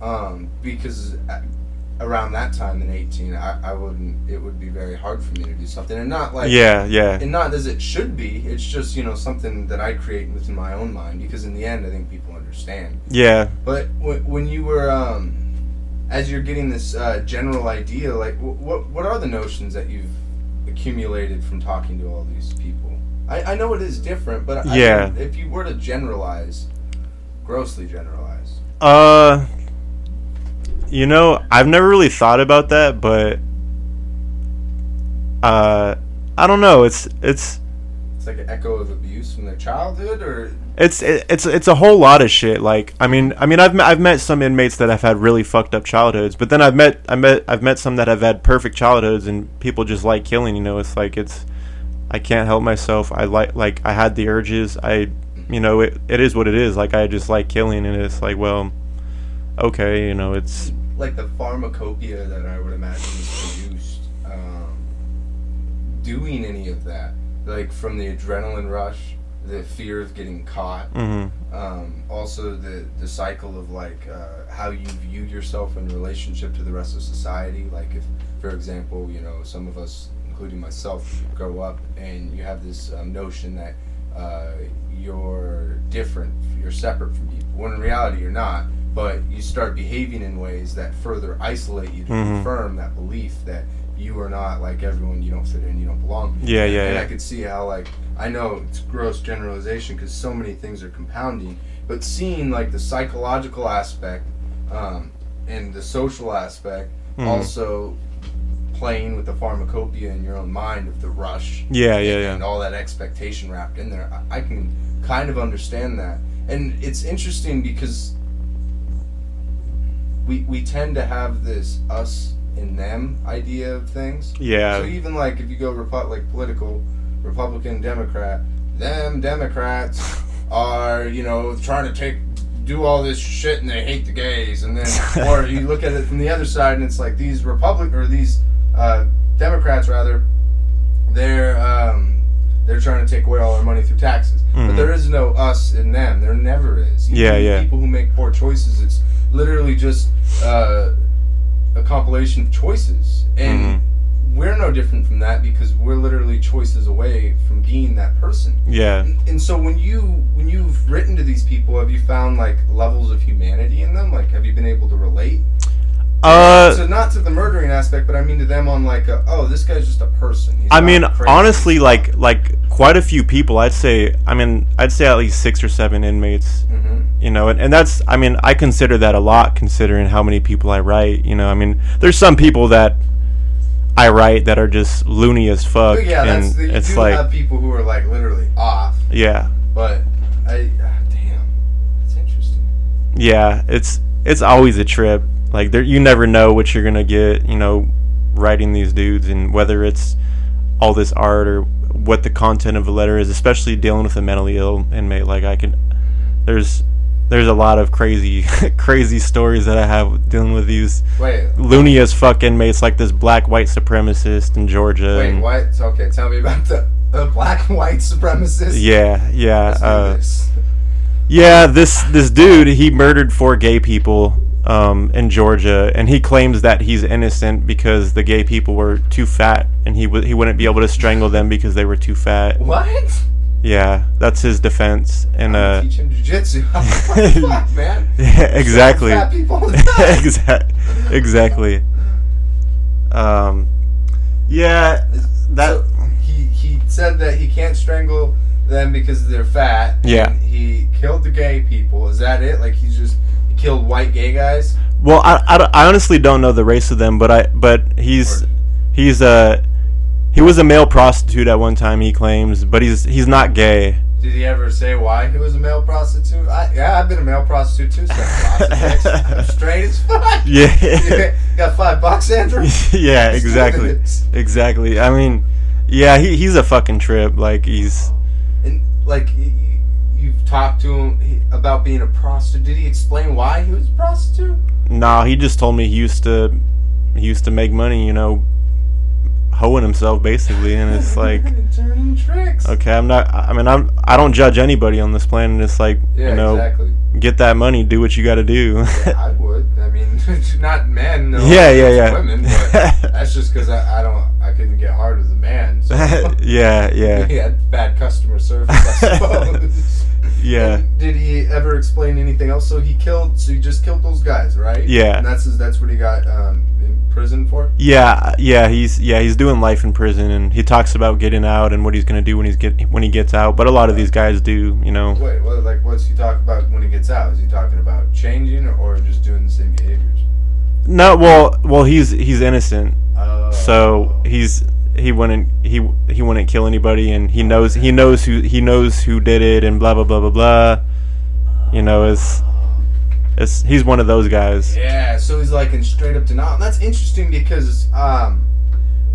um, because around that time in 18 I, I wouldn't it would be very hard for me to do something and not like yeah, yeah, and not as it should be it's just you know something that I create within my own mind because in the end I think people understand yeah. but when, when you were, um, as you're getting this uh, general idea, like wh- what what are the notions that you've accumulated from talking to all these people. I, I know it is different, but I Yeah. mean, if you were to generalize, grossly generalize, Uh, you know, I've never really thought about that, but uh, I don't know. It's it's it's like an echo of abuse from their childhood, or it's it, it's it's a whole lot of shit. Like, I mean, I mean, I've met, I've met some inmates that have had really fucked up childhoods, but then I've met I met I've met some that have had perfect childhoods, and people just like killing. You know, it's like it's I can't help myself. I like like I had the urges. I you know it, it is what it is. Like I just like killing, and it's like well, okay, you know, it's like the pharmacopoeia that I would imagine is produced, um, doing any of that, like from the adrenaline rush, the fear of getting caught, hmm um, also the the cycle of like uh, how you view yourself in relationship to the rest of society. Like if, for example, you know, some of us, including myself, grow up and you have this um, notion that uh, you're different, you're separate from people. When in reality, you're not. But you start behaving in ways that further isolate you to Mhm. confirm that belief that you are not like everyone. You don't fit in. You don't belong. Yeah, yeah, And yeah. I could see how like I know it's gross generalization because so many things are compounding, but seeing like the psychological aspect um, and the social aspect Mhm. also playing with the pharmacopoeia in your own mind of the rush yeah, yeah, and yeah. And all that expectation wrapped in there. I, I can kind of understand that, and it's interesting because we we tend to have this us and them idea of things. Yeah. So even like if you go Repu- like political Republican Democrat, them Democrats are you know trying to take do all this shit and they hate the gays and then or you look at it from the other side and it's like these Republic or these uh, Democrats rather they're um, they're trying to take away all our money through taxes but Mhm. there is no us and them there never is Even Yeah, yeah. people who make poor choices it's literally just uh, a compilation of choices and Mm-hmm. we're no different from that because we're literally choices away from being that person Yeah. and, and so when you when you've written to these people have you found like levels of humanity in them like have you been able to relate Uh, so not to the murdering aspect but i mean to them on like a, oh this guy's just a person He's I mean, crazy. honestly, like like quite a few people. I'd say. I mean, I'd say at least six or seven inmates. Mhm. You know, and, and that's. I mean, I consider that a lot considering how many people I write. You know, I mean, there's some people that I write that are just loony as fuck, But yeah and that's the, you it's do like, have people who are like literally off yeah, but i ah, damn it's interesting yeah. It's it's always a trip. Like there, you never know what you're gonna get. You know, writing these dudes, and whether it's all this art or what the content of a letter is, especially dealing with a mentally ill inmate. Like I can, there's there's a lot of crazy crazy stories that I have dealing with these wait loony as fuck inmates, like this black white supremacist in Georgia. wait and- what okay tell me about the, the black white supremacist Yeah, yeah, uh, this. yeah. This this dude, he murdered four gay people um, in Georgia, and he claims that he's innocent because the gay people were too fat, and he w- he wouldn't be able to strangle them because they were too fat. what Yeah, that's his defense. And uh, teach him jujitsu. Fuck, man. yeah, exactly. Fat people all the time. exactly. Exactly. Um, yeah, that. So he he said that he can't strangle them because they're fat. Yeah. he killed the gay people. Is that it? Like he's just killed white gay guys? Well, I, I, I honestly don't know the race of them, but I but he's Or- he's a he was a male prostitute at one time. He claims, but he's he's not gay. Did he ever say why he was a male prostitute? I, yeah, I've been a male prostitute too. So I'm straight as fuck. Yeah. Got five bucks, Andrew. yeah, exactly, exactly. I mean, yeah, he, he's a fucking trip. Like he's And like you've talked to him about being a prostitute. Did he explain why he was a prostitute? nah. He just told me he used to he used to make money. You know, hoeing himself basically, and it's like. turning tricks. Okay, I'm not. I mean, I'm. I don't judge anybody on this planet. It's like Yeah, you know, exactly. get that money, do what you got to do. Yeah, I would. I mean, not men. No, Yeah, yeah, yeah. Women, but that's just because I, I don't. I couldn't get hard as a man. So yeah, yeah, he had bad customer service, I suppose. Yeah. Did he ever explain anything else? So he killed. So he just killed those guys, right? Yeah. And that's his, that's what he got um, in prison for. Yeah, yeah, he's yeah he's doing life in prison, and he talks about getting out and what he's gonna do when he's get when he gets out. But a lot of these guys do, you know. Wait, what, like what's he talking about when he gets out? Is he talking about changing or just doing the same behaviors? No, well, well, he's he's innocent, Oh. so he's he wouldn't he he wouldn't kill anybody, and he knows he knows who he knows who did it, and blah blah blah blah blah. You know, it's it's he's one of those guys. Yeah, so he's like in straight up denial. And that's interesting because um,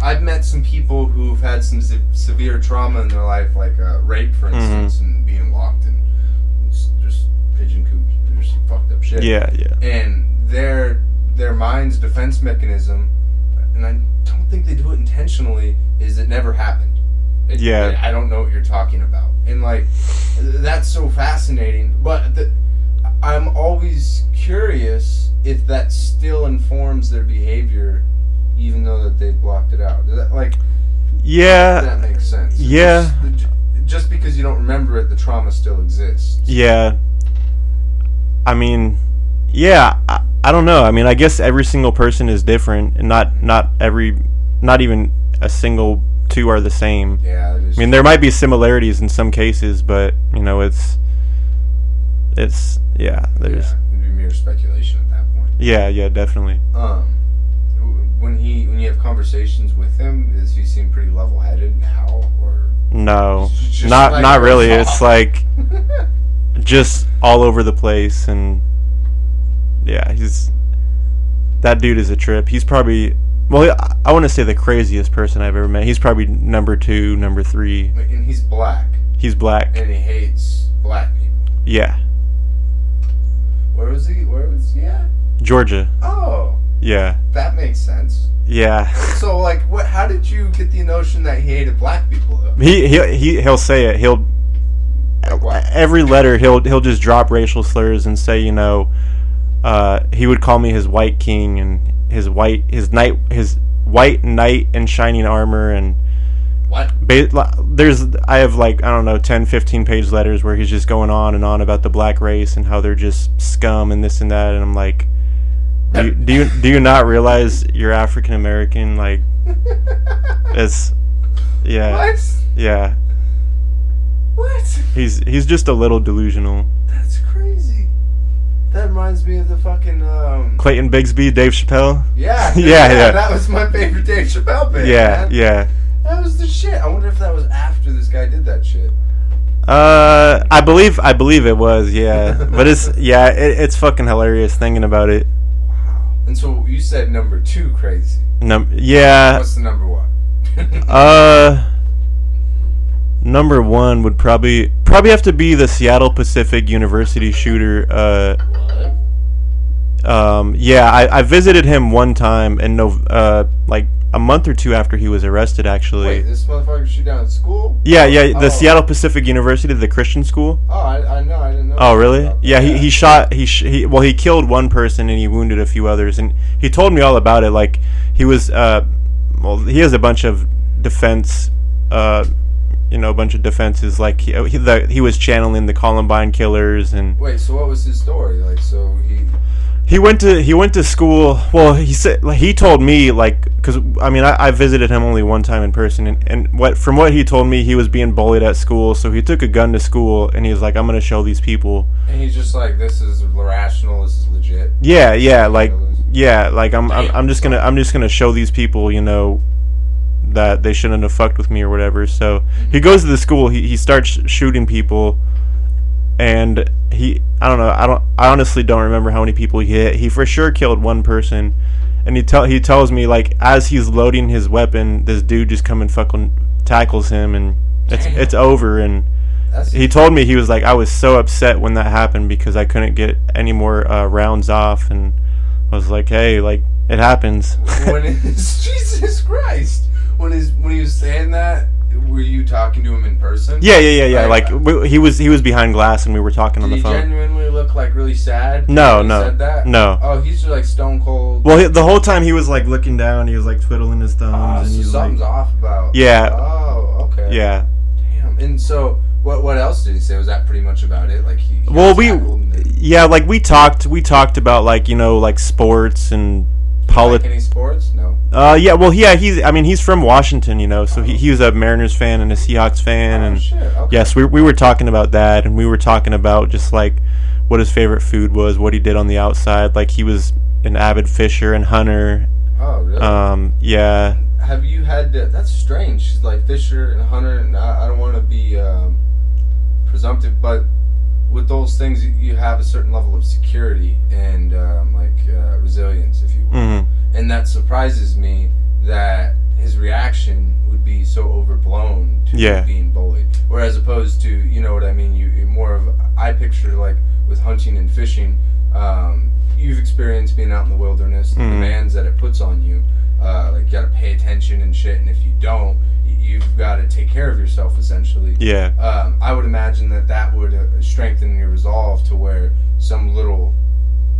I've met some people who've had some se- severe trauma in their life, like uh, rape, for instance, and being locked in just pigeon coops, just fucked up shit. Yeah, yeah, and their their mind's defense mechanism, and I think they do it intentionally, is it never happened. It- Yeah. I don't know what you're talking about, and like that's so fascinating. But the, I'm always curious if that still informs their behavior, even though that they blocked it out. That like yeah. that makes sense? yeah. Just, just because you don't remember it, the trauma still exists. Yeah. I mean, yeah, I, I don't know. I mean, I guess every single person is different and not not every not even a single two are the same. Yeah. I mean, there might be similarities in some cases, but you know, it's it's yeah, there's yeah, it'd be mere speculation at that point. yeah, yeah, definitely. Um, when he when you have conversations with him, does he seem pretty level headed now, or No. Not like not really. goes It's like just all over the place and yeah, he's that dude is a trip. He's probably well, I, I want to say the craziest person I've ever met. He's probably number 2, number 3. and he's black He's black. and he hates black people? Yeah. Where was he? Where was he at? Georgia. Oh, Yeah. that makes sense. Yeah. So, like, what? How did you get the notion that he hated black people? Though? he he he he'll say it. He'll Like every letter he'll he'll just drop racial slurs and say you know uh, he would call me his white king and his white his knight his white knight in shining armor and What? ba- there's I have like I don't know 10 15 page letters where he's just going on and on about the black race and how they're just scum and this and that and I'm like do you, do you do you not realize you're African American like it's yeah What? yeah What? he's he's just a little delusional That's crazy. That reminds me of the fucking um. Clayton Bigsby Dave Chappelle Yeah, Yeah, yeah. That was my favorite Dave Chappelle bit. yeah man. yeah That was the shit. I wonder if that was after this guy did that shit. Uh, I believe I believe it was, yeah. But it's yeah, it, it's fucking hilarious thinking about it. Wow. And so you said number two crazy. Num- yeah. What's the number one? Uh, number one would probably probably have to be the Seattle Pacific University shooter. Uh, what? um, yeah, I, I visited him one time in Nov- uh like a month or two after he was arrested, actually. Wait, this motherfucker shoot down at school? Yeah, yeah, the Oh. Seattle Pacific University, the Christian school. Oh, I, I know. I didn't know. Oh, really? about that. Yeah, he, he shot he, sh- he well he killed one person and he wounded a few others and he told me all about it. Like he was uh, well he has a bunch of defense, uh, you know, a bunch of defenses. Like he he, the, he was channeling the Columbine killers and Wait, so what was his story? Like, so he. he went to he went to school. Well, he said like, he told me like because I mean I, I visited him only one time in person and, and what from what he told me he was being bullied at school. So he took a gun to school and he was like I'm gonna show these people. And he's just like, this is rational. This is legit. Yeah, yeah, like yeah, like I'm I'm, I'm just gonna. I'm just gonna show these people, you know, that they shouldn't have fucked with me or whatever. So he goes to the school. He he starts shooting people, and he I don't know I don't I honestly don't remember how many people he hit. He for sure killed one person, and he tell he tells me like as he's loading his weapon, this dude just come and fucking tackles him, and it's Damn. it's over and That's he told me he was like I was so upset when that happened because I couldn't get any more uh, rounds off and I was like hey like it happens when is Jesus Christ? When is when he was saying that? Were you talking to him in person? yeah yeah yeah yeah Like, like we, he was he was behind glass and we were talking on the he phone genuinely look like really sad? No, no, said that? no. Oh, he's just like stone cold. well he, the whole time he was like looking down he was like twiddling his thumbs Ah, and so he's like something's off about. Yeah. Oh, okay. yeah Damn. And so, what what else did he say? Was that pretty much about it. Like he. he Well, we yeah, like we talked we talked about like you know like sports and like politics. any sports? No. Uh, yeah, well, yeah, he's. I mean, he's from Washington, you know, so he, he was a Mariners fan and a Seahawks fan, oh and shit. Okay. yes, we we were talking about that, and we were talking about just like what his favorite food was, what he did on the outside. Like he was an avid fisher and hunter. Oh really? Um, yeah, Have you had? To, that's strange. Like Fisher and Hunter. And I, I don't want to be um, presumptive, but with those things, you- have a certain level of security and um, like uh, resilience, if you will. hmm And that surprises me that his reaction would be so overblown to Yeah. being bullied, whereas opposed to you know what I mean. You more of I picture like with hunting and fishing. Um, you've experienced being out in the wilderness, the Mhm. demands that it puts on you. Uh, like you got to pay attention and shit, and if you don't, you've got to take care of yourself essentially yeah, um, I would imagine that that would uh, strengthen your resolve to where some little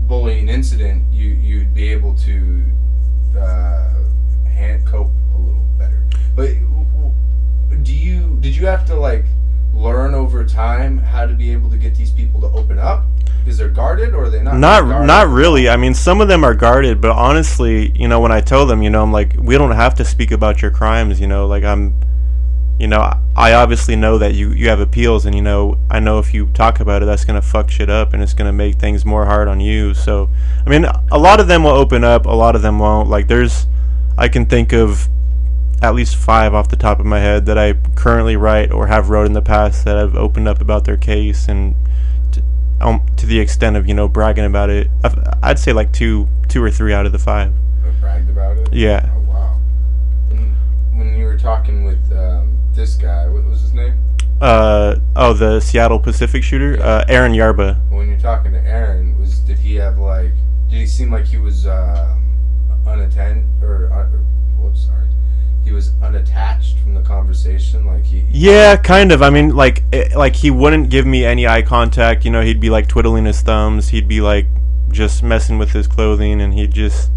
bullying incident you you'd be able to uh, hand cope a little better. But do you did you have to like learn over time how to be able to get these people to open up because they're guarded or are they not? not guarded? not really. I mean, some of them are guarded, but honestly, you know, when I tell them, you know, I'm like, we don't have to speak about your crimes. You know, like I'm, you know, I- I obviously know that you you have appeals, and you know, I know if you talk about it, that's gonna fuck shit up, and it's gonna make things more hard on you. So, I mean, a lot of them will open up, a lot of them won't. Like, there's, I can think of at least five off the top of my head that I currently write or have wrote in the past that I've opened up about their case and to, um, to the extent of you know bragging about it. I've, I'd say like two, two or three out of the five. Or bragged about it. Yeah. Oh wow. When, when you were talking with um, this guy, what was his name? Uh, oh, the Seattle Pacific shooter, uh, Aaron Ybarra. when you're talking to Aaron, was did he have like? Did he seem like he was um, unattend or, uh, or whoops, sorry, he was unattached from the conversation? Like he, Yeah, kind of. I mean, like, it, like he wouldn't give me any eye contact. You know, he'd be like twiddling his thumbs. He'd be like just messing with his clothing, and he'd just,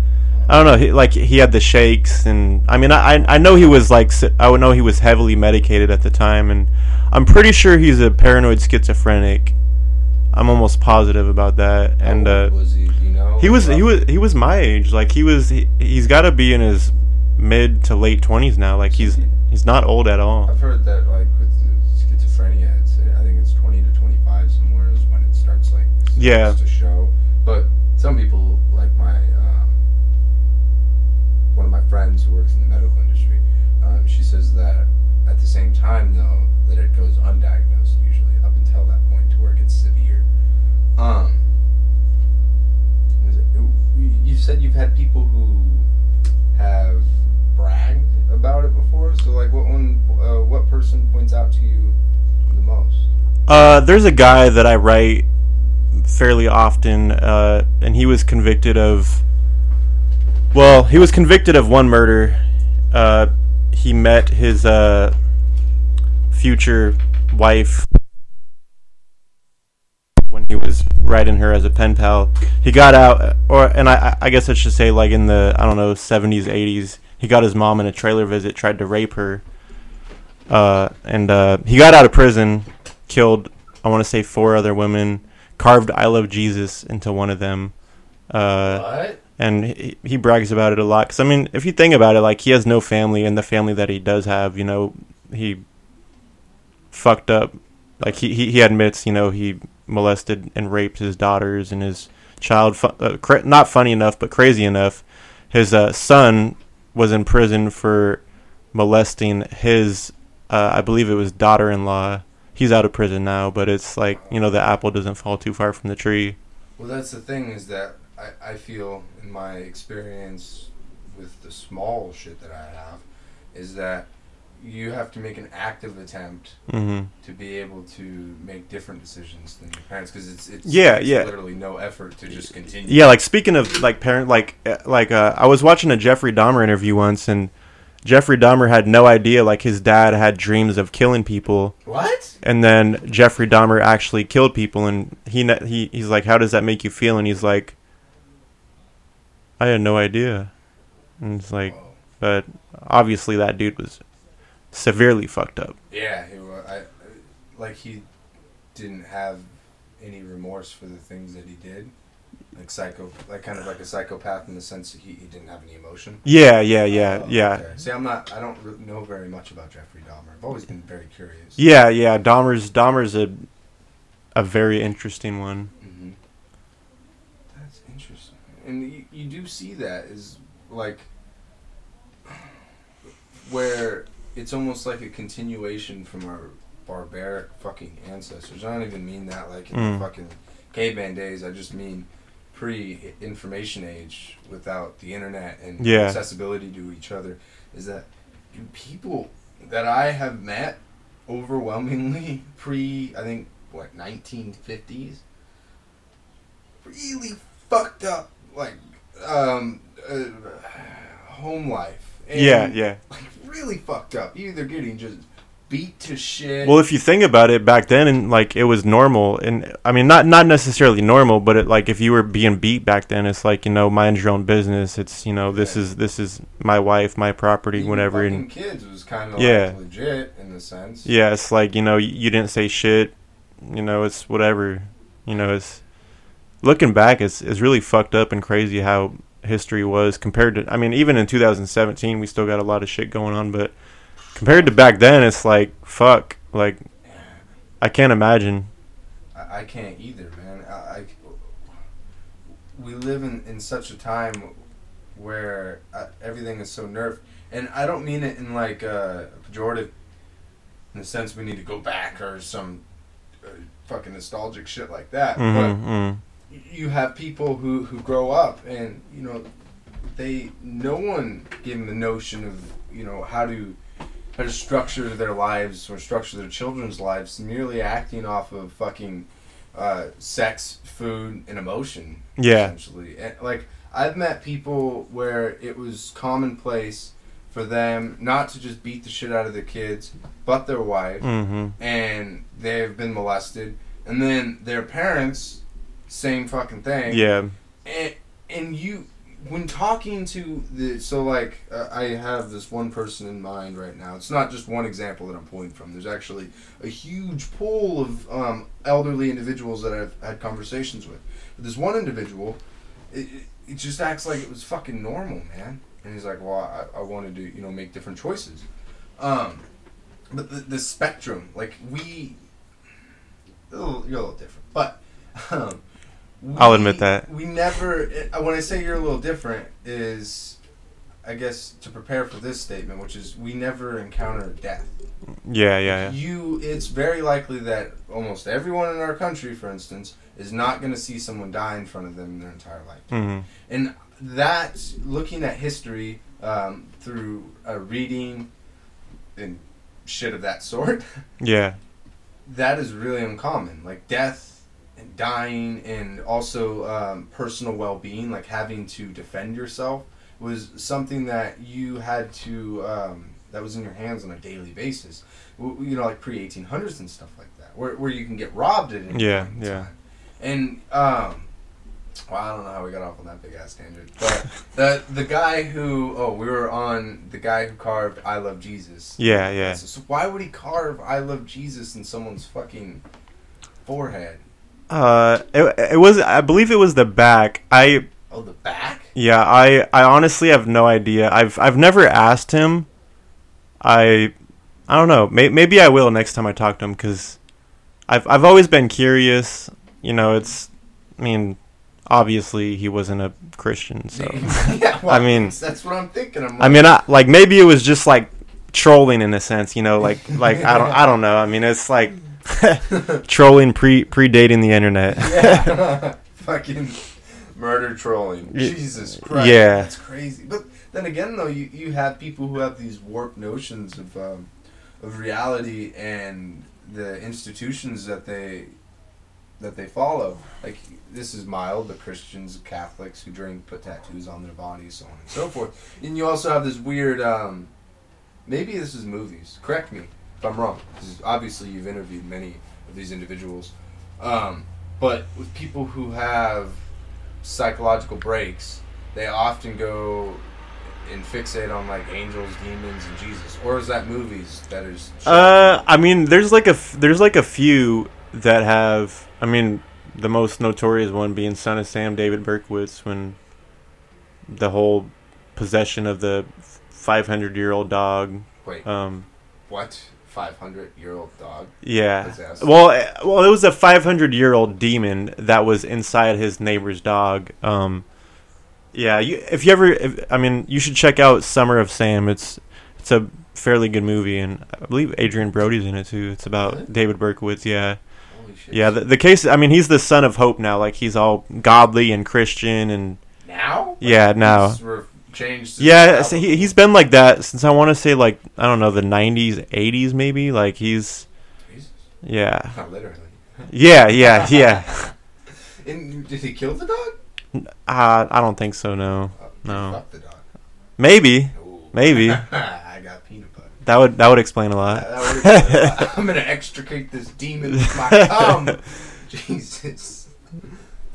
I don't know. He, like he had the shakes, and I mean, I I- know he was like i would know he was heavily medicated at the time, and I'm pretty sure he's a paranoid schizophrenic. I'm almost positive about that, and uh, was he? You know? he was he was he was my age. Like he was he, he's got to be in his mid to late twenties now. Like he's he's not old at all. I've heard that like with schizophrenia, it's I think it's twenty to twenty five somewhere is when it starts like starts Yeah. to show. But some people like my um, one of my friends who works in the medical industry, um, she says that at the same time though that it goes undiagnosed usually up until that point to where it gets severe. Um, is it- you said you've had people who have bragged about it before. So like, what one? Uh, what person points out to you the most? Uh, there's a guy that I write fairly often, uh, and he was convicted of. Well, he was convicted of one murder. Uh, he met his uh, future wife when he was writing her as a pen pal. He got out, or and I, I guess I should say like in the I don't know 70s, 80s. He got his mom in a trailer visit, tried to rape her, uh, and uh, he got out of prison killed I want to say four other women, carved "I love Jesus" into one of them, uh, what? and he, he brags about it a lot. Because I mean, if you think about it, like he has no family, and the family that he does have, you know, he fucked up. Like he he, he admits, you know, he molested and raped his daughters and his child. Fu- uh, cra- not funny enough, but crazy enough. His uh, son was in prison for molesting his, uh, I believe it was daughter-in-law. He's out of prison now, but it's like you know the apple doesn't fall too far from the tree. Well, that's the thing is that I, I feel in my experience with the small shit that I have is that you have to make an active attempt hmm to be able to make different decisions than your parents because it's it's Yeah, it's yeah. literally no effort to just continue. Yeah, like speaking of like parent, like uh, like uh, I was watching a Jeffrey Dahmer interview once, and Jeffrey Dahmer had no idea like his dad had dreams of killing people, What? and then Jeffrey Dahmer actually killed people, and he ne- he he's like, how does that make you feel? And he's like, I had no idea, and it's like, Whoa. but obviously that dude was severely fucked up. Yeah, he, was. I, like he didn't have any remorse for the things that he did, like psycho, like kind of like a psychopath in the sense that he, he didn't have any emotion. Yeah, yeah, yeah, Oh, yeah. okay. See, I'm not. I don't re- know very much about Jeffrey Dahmer. I've always been very curious. Yeah, yeah. Dahmer's Dahmer's a a very interesting one. hmm That's interesting, and you, you do see that is like where it's almost like a continuation from our barbaric fucking ancestors. I don't even mean that like in Mm. the fucking caveman days. I just mean pre-information age without the internet and Yeah. accessibility to each other. Is that people that I have met overwhelmingly pre I think what 1950s really fucked up like um uh, home life and, Yeah, yeah. like really fucked up You either getting just beat to shit Well, if you think about it, back then, and like it was normal, and I mean, not not necessarily normal, but it, like if you were being beat back then, it's like you know, mind your own business. It's you know, this Yeah. is this is my wife, my property, Even whatever. And kids was kind of Yeah. like legit in the sense yeah, it's like you know, you, you didn't say shit. You know, it's whatever. You know, it's looking back, it's it's really fucked up and crazy how history was compared to. I mean, even in 2017, we still got a lot of shit going on, but compared to back then, it's like fuck. Like I can't imagine. I, I can't either, man. I, I we live in, in such a time where uh, everything is so nerfed, and I don't mean it in like uh, a pejorative, in the sense we need to go back or some uh, fucking nostalgic shit like that. mm-hmm, But mm. You have people who who grow up and you know they no one gave them the notion of you know how to how to structure their lives or structure their children's lives merely acting off of fucking uh, sex food and emotion Yeah. essentially. And, like i've met people where it was commonplace for them not to just beat the shit out of their kids but their wife hmm and they've been molested, and then their parents, same fucking thing. Yeah. And and you, when talking to the, so like uh, I have this one person in mind right now. It's not just one example that I'm pulling from. There's actually a huge pool of um, elderly individuals that I've had conversations with. But this one individual, it, it- just acts like it was fucking normal, man. And he's like, well, I, I wanted to, you know, make different choices. Um, but the, the spectrum, like we, a little, you're a little different, but um, I'll admit that. we never. uh, When I say you're a little different, is I guess to prepare for this statement, which is we never encounter death. Yeah, yeah, yeah. You, it's very likely that almost everyone in our country, for instance, is not going to see someone die in front of them in their entire life. hmm And that, looking at history um, through uh, reading and shit of that sort, Yeah. that is really uncommon. Like death and dying, and also um, personal well being, like having to defend yourself, was something that you had to, um, that was in your hands on a daily basis. W- You know, like pre 1800s and stuff like that, where, where you can get robbed at any Yeah, point in yeah. And, um, well, I don't know how we got off on that big ass tangent, but the the guy who oh we were on the guy who carved I love Jesus. Yeah, yeah. So, so why would he carve I love Jesus in someone's fucking forehead? Uh, it, it was. I believe it was the back. I Oh, the back. yeah. I I honestly have no idea. I've I've never asked him. I I don't know. May, maybe I will next time I talk to him because I've I've always been curious. You know, it's. I mean, obviously he wasn't a Christian, so. yeah, well, I mean- that's what I'm thinking. I'm I mean, I, like maybe it was just like trolling in a sense, you know, like like I don't I don't know. I mean, it's like trolling pre predating the internet. yeah, fucking murder trolling. Y- Jesus Christ, yeah. that's crazy. But then again, though, you you have people who have these warped notions of um, of reality and the institutions that they that they follow. Like this is mild, the Christians, Catholics who drink, put tattoos on their bodies, so on and so forth. And you also have this weird. Um, maybe this is movies. Correct me if I'm wrong. Because obviously you've interviewed many of these individuals. Um, but with people who have psychological breaks, they often go and fixate on like angels, demons, and Jesus. Or is that movies that is? Uh, I mean, there's like a f- there's like a few that have. I mean, the most notorious one being Son of Sam, David Berkowitz, when the whole possession of the 500 year old dog. Wait, Um, what? 500 year old dog? yeah. Possessed? Well, eh, well, it was a 500 year old demon that was inside his neighbor's dog. Um, yeah, you, if you ever, if, I mean, you should check out Summer of Sam. It's it's a fairly good movie, and I believe Adrien Brody's in it too. It's about Really? David Berkowitz. Yeah, yeah. The, the case. I mean, he's the son of hope now. Like he's all godly and Christian, and now? Like, Yeah, now. Changed. yeah, so he, he's been like that since I want to say like I don't know the 90s, 80s maybe. Like he's Jesus. yeah, Not literally. yeah, yeah, yeah. And did he kill the dog? Uh, I don't think so. No, Oh, No. The dog. maybe. No. Maybe. I got peanut butter. That would that would explain a lot. Would've- I'm gonna extricate this demon with my cum. Jesus,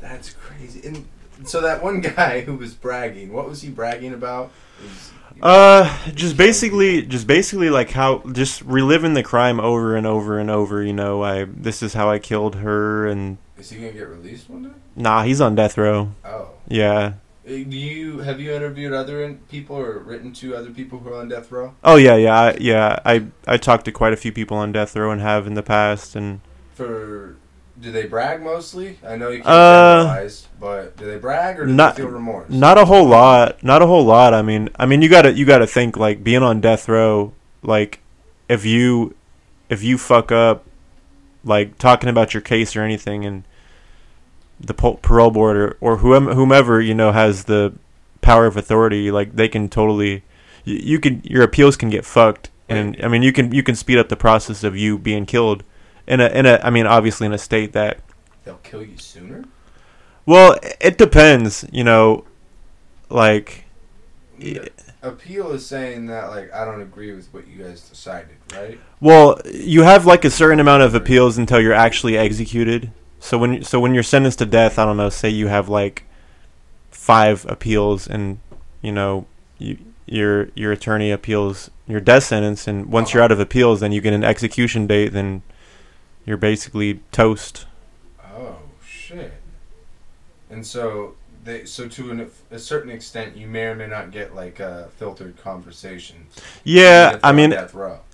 that's crazy. And so that one guy who was bragging, what was he bragging about? Was- Uh, just basically, just basically like how just reliving the crime over and over and over. You know, I this is how I killed her, and is he gonna get released one day? nah, he's on death row. Oh. Yeah. Uh, Do you have you interviewed other people or written to other people who are on death row Oh yeah, yeah, I, yeah. I I talked to quite a few people on death row and have in the past, and for? Do they brag mostly? I know you can't Uh, generalize, but do they brag or do not- they feel remorse? not a whole lot. Not a whole lot. I mean, I mean, you gotta you gotta think like being on death row. Like, if you if you fuck up, like talking about your case or anything, and the parole board or, or whoever, whomever you know has the power of authority, like they can totally, you, you can your appeals can get fucked, and I mean you can you can speed up the process of you being killed, in a in a I mean obviously in a state that They'll kill you sooner. well it depends, you know, like appeal is saying that like I don't agree with what you guys decided, right? Well, you have like a certain amount of appeals until you're actually executed. So when so when you're sentenced to death, I don't know, say you have like five appeals, and you know you, your your attorney appeals your death sentence, and once you're uh-huh. out of appeals, then you get an execution date. Then you're basically toast. Oh shit! And so they so to an, a certain extent, you may or may not get like uh, filtered conversations. Yeah, I mean.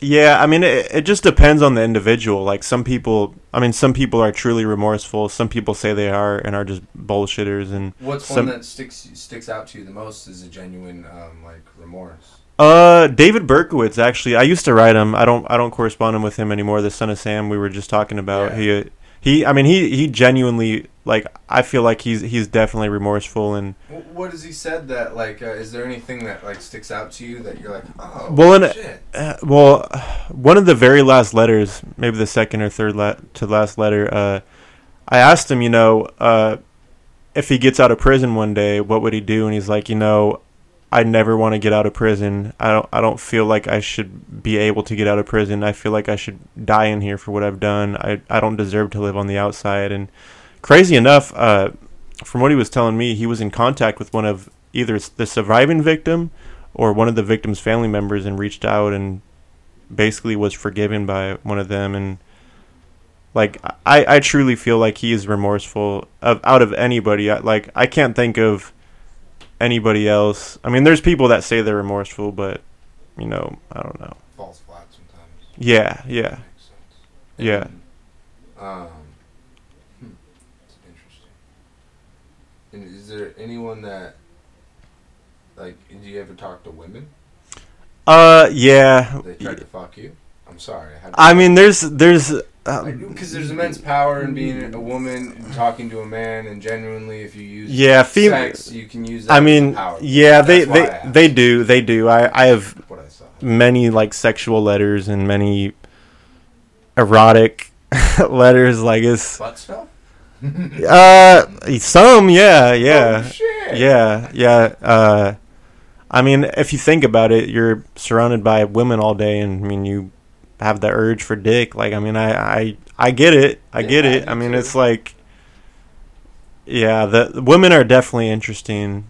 Yeah, I mean, it, it just depends on the individual. Like some people, I mean, some people are truly remorseful. Some people say they are and are just bullshitters. And What's some- one that sticks sticks out to you the most is a genuine um, like remorse. Uh, David Berkowitz actually, I used to write him. I don't, I don't correspond with him anymore. The son of Sam, we were just talking about. Yeah. He, he, I mean, he, he genuinely like. I feel like he's, he's definitely remorseful and. What has he said that like? Uh, is there anything that like sticks out to you that you're like, oh, Well, in. Uh, well, one of the very last letters, maybe the second or third la- to last letter, uh, I asked him, you know, uh, if he gets out of prison one day, what would he do? And he's like, you know, I never want to get out of prison. I don't. I don't feel like I should be able to get out of prison. I feel like I should die in here for what I've done. I I don't deserve to live on the outside. And crazy enough, uh, from what he was telling me, he was in contact with one of either the surviving victim or one of the victim's family members and reached out and basically was forgiven by one of them and like I, I truly feel like he is remorseful of out of anybody I, like I can't think of anybody else I mean there's people that say they're remorseful but you know I don't know falls flat sometimes. yeah yeah. Yeah. And, um, hmm, it's interesting. And is there anyone that, like, do you ever talk to women? uh yeah They tried to fuck you. I'm sorry. I, I mean there's there's because there's immense power in being a woman and talking to a man, and genuinely, if you use Yeah, fem- sex, you can use. That I mean power. yeah they they, they do they do I I have What I saw. many like sexual letters and many erotic letters like it's Butt stuff. uh some yeah Oh, yeah shit. yeah yeah uh i mean if you think about it you're surrounded by women all day and i mean you have the urge for dick like i mean i i i get it i get Yeah, it me i mean too. it's like yeah the, women are definitely interesting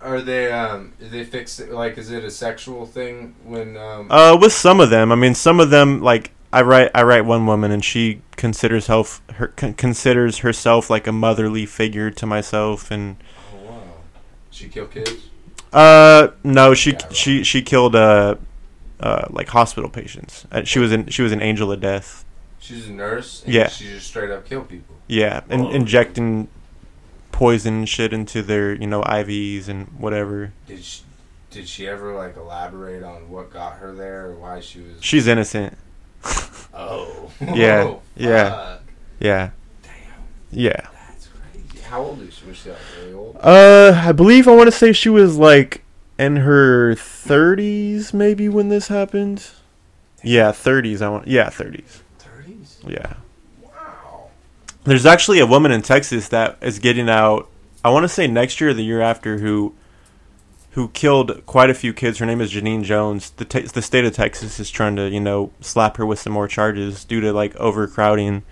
Are they um? Are they fix like? Is it a sexual thing when um? Uh, with some of them, I mean, some of them like I write I write one woman and she considers herself her con- considers herself like a motherly figure to myself and Oh wow. She kill kids. uh no she Yeah, right. she she killed uh uh like hospital patients. Uh, she was an she was an angel of death. She's a nurse. And Yeah. She just straight up kill people. Yeah, and Whoa. injecting poison shit into their you know IVs and whatever. Did she? Did she ever like elaborate on what got her there or why she was? She's innocent. Oh. Yeah, yeah. fuck. Yeah. Damn. Yeah. That's crazy. How old is she? Was she like really old? Uh, I believe I want to say she was like in her 30s maybe when this happened. Yeah, 30s. I want. Yeah, 30s. Thirties. Yeah. Wow. There's actually a woman in Texas that is getting out. I want to say next year or the year after who who killed quite a few kids. Her name is Genene Jones. The te- the state of Texas is trying to, you know, slap her with some more charges due to like overcrowding.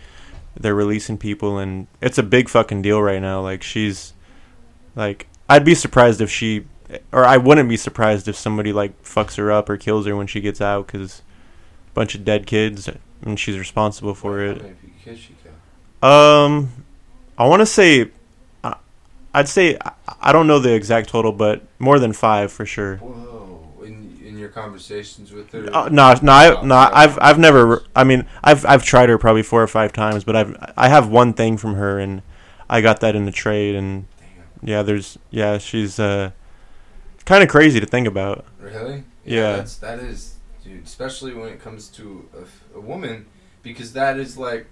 They're releasing people and it's a big fucking deal right now. Like she's like I'd be surprised if she or I wouldn't be surprised if somebody like fucks her up or kills her when she gets out cuz a bunch of dead kids and she's responsible for it. many kids she killed? Um, I want to say, I'd say I- I don't know the exact total, but more than five for sure. Whoa. In in your conversations with her. Uh, no, no, I, no, I've I've never. I mean, I've I've tried her probably four or five times, but I've I have one thing from her, and I got that in the trade, and Damn. yeah, there's yeah, she's uh, kind of crazy to think about. Really? Yeah. That's that is, dude. Especially when it comes to a woman, because that is like.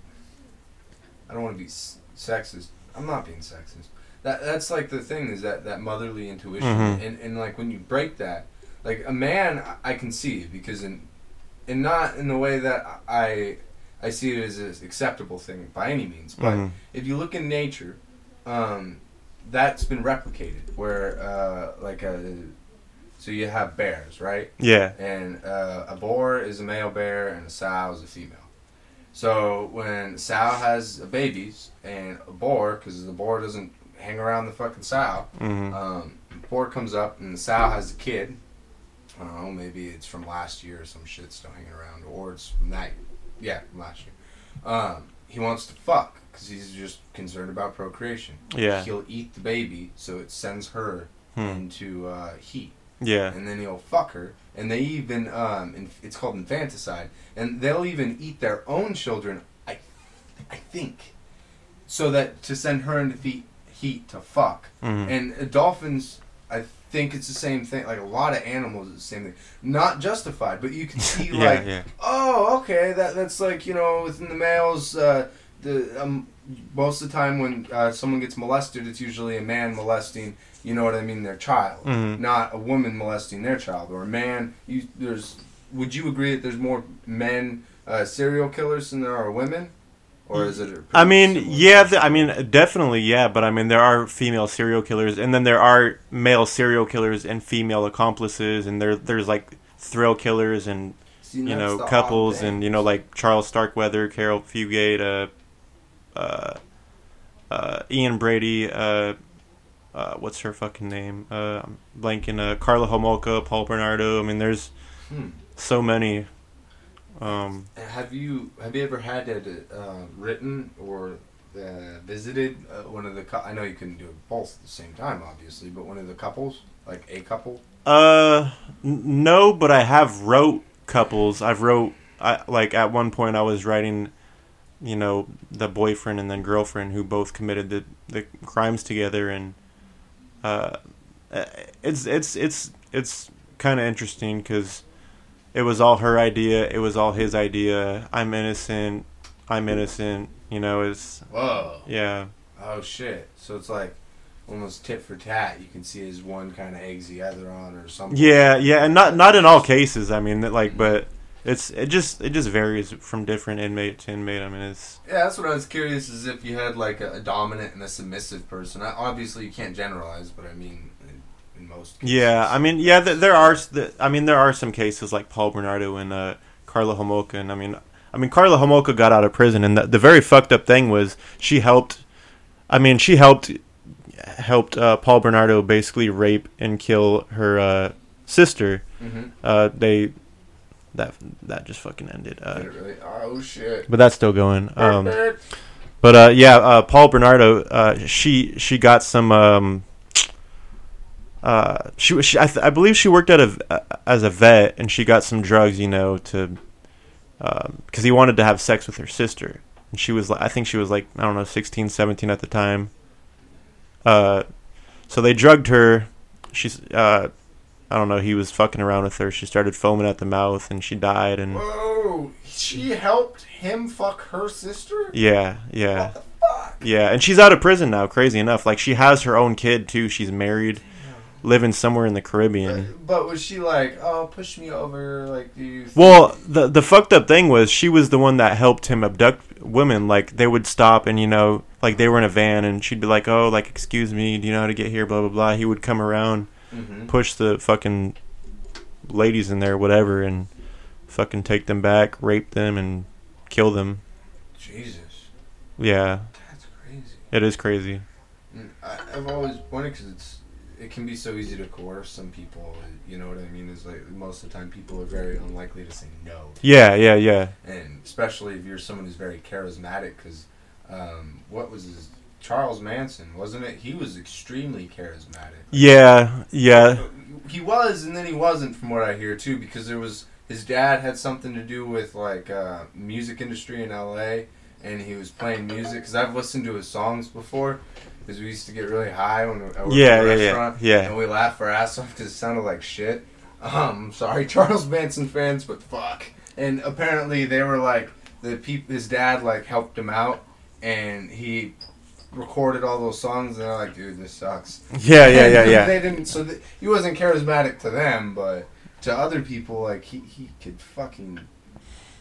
I don't want to be s- sexist. I'm not being sexist. That that's like the thing is that that motherly intuition, Mhm. and and like when you break that, like a man, I- can see because in, and not in the way that I, I see it as an acceptable thing by any means, but Mhm. if you look in nature, um, that's been replicated. Where uh, like a, so you have bears, right? Yeah, And uh, a boar is a male bear, and a sow is a female. So when sow has babies and a boar, because the boar doesn't hang around the fucking sow, hmm um, boar comes up and the sow has a kid. I don't know, maybe it's from last year or some shit still hanging around, or it's from that, yeah, from last year. Um, he wants to fuck because he's just concerned about procreation. Yeah. he'll eat the baby, so it sends her Hmm. into uh, heat, yeah, and then he'll fuck her. And they even, um, in, it's called infanticide, and they'll even eat their own children. I, I think, so that to send her into the heat to fuck. hmm And uh, dolphins, I think it's the same thing. Like a lot of animals, it's the same thing. Not justified, but you can see yeah, like, yeah, oh, okay, that that's like you know within the males. Uh, the um, most of the time when uh, someone gets molested, it's usually a man molesting. You know what I mean? Their child, Mhm. not a woman molesting their child, or a man. You there's. Would you agree that there's more men uh, serial killers than there are women, or is it? a I mean, yeah, I mean, definitely, yeah. But I mean, there are female serial killers, and then there are male serial killers and female accomplices, and there there's like thrill killers and you know couples, and you know like Charles Starkweather, Caril Fugate, uh, Ian Brady, uh, uh, what's her fucking name? Uh, I'm blanking. Uh, Karla Homolka, Paul Bernardo. I mean, there's Hmm. so many. Um, Have you have you ever had it uh, written or uh, visited uh, one of the? I know you couldn't do it both at the same time, obviously, but one of the couples, like a couple. Uh, n- no, but I have wrote couples. I've wrote I like at one point I was writing, you know, the boyfriend and then girlfriend who both committed the the crimes together, and uh, it's it's it's it's kind of interesting because it was all her idea. It was all his idea. I'm innocent. I'm innocent. You know, it's Whoa! yeah. Oh shit! So it's like almost tit for tat. You can see as one kind of eggs the other on, or something. Yeah, yeah, and not not in all cases. I mean, like, but it's it just it just varies from different inmate to inmate. I mean, it's Yeah, that's what I was curious. Is if you had like a, a dominant and a submissive person. I, obviously, you can't generalize, but I mean, in, in most. cases. yeah. I mean, yeah, th- there are I mean, there are some cases like Paul Bernardo and uh, Karla Homolka, and I mean, I mean, Karla Homolka got out of prison, and the, the very fucked up thing was she helped. I mean, she helped helped uh, Paul Bernardo basically rape and kill her uh, sister. Mhm. Uh, they that that just fucking ended. Uh, Did it really? Oh shit. but that's still going. Um, but uh, yeah, uh, Paul Bernardo, uh, she she got some. Um, uh, she, was- she I, th- I believe she worked at a uh, as a vet, and she got some drugs, you know, to because he wanted to have sex with her sister, and she was like, I think she was like I don't know, 16, 17 at the time. Uh, so they drugged her. She's uh, I don't know. He was fucking around with her. She started foaming at the mouth, and she died. And Whoa! She helped him fuck her sister. yeah, yeah. What the fuck? Yeah, and she's out of prison now. Crazy enough, like she has her own kid too. She's married, living somewhere in the Caribbean. But, but was she like, oh, push me over? Like, do you? think- Well, the the fucked up thing was she was the one that helped him abduct women. Like they would stop and you know, like they were in a van and she'd be like, "Oh, like excuse me, do you know how to get here?" Blah blah blah. He would come around, Mhm. push the fucking ladies in there, whatever, and fucking take them back, rape them, and kill them. Jesus, Yeah, that's crazy. it is crazy. Mm, I, I've always wondered because it's it can be so easy to coerce some people. You know what I mean? Is like most of the time people are very unlikely to say no, Yeah, yeah, yeah. and especially if you're someone who's very charismatic. Because um, what was his Charles Manson? Wasn't it? He was extremely charismatic. Yeah, yeah. He was, and then he wasn't, from what I hear too, because there was his dad had something to do with like uh, music industry in L.A. and he was playing music. Because I've listened to his songs before, because we used to get really high when we worked Yeah, at a yeah, yeah, restaurant, yeah. and we laughed our ass off because it sounded like shit. Um, sorry, Charles Manson fans, but fuck. And apparently they were like the peop- his dad like helped him out, and he recorded all those songs, and they're like, dude, this sucks. Yeah, yeah, yeah, yeah. they didn't. So th- he wasn't charismatic to them, but to other people, like he he could fucking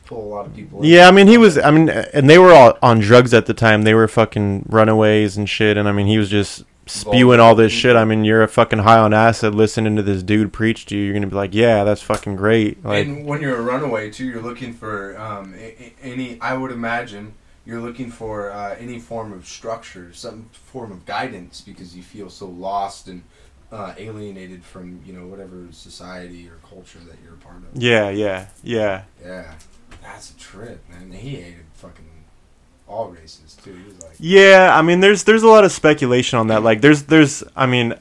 pull a lot of people. Yeah, I mean, he was. I mean, and they were all on drugs at the time. They were fucking runaways and shit. And I mean, he was just spewing all this shit. I mean, you're a fucking high on acid listening to this dude preach to you. You're gonna be like, yeah, that's fucking great. Like, and when you're a runaway too, you're looking for um, any. I would imagine you're looking for uh, any form of structure, some form of guidance, because you feel so lost and uh, alienated from you know whatever society or culture that you're a part of. yeah, yeah, yeah, Yeah, that's a trip, man. He hated fucking all races too. He was like, yeah. I mean, there's there's a lot of speculation on that. Like, there's there's. I mean,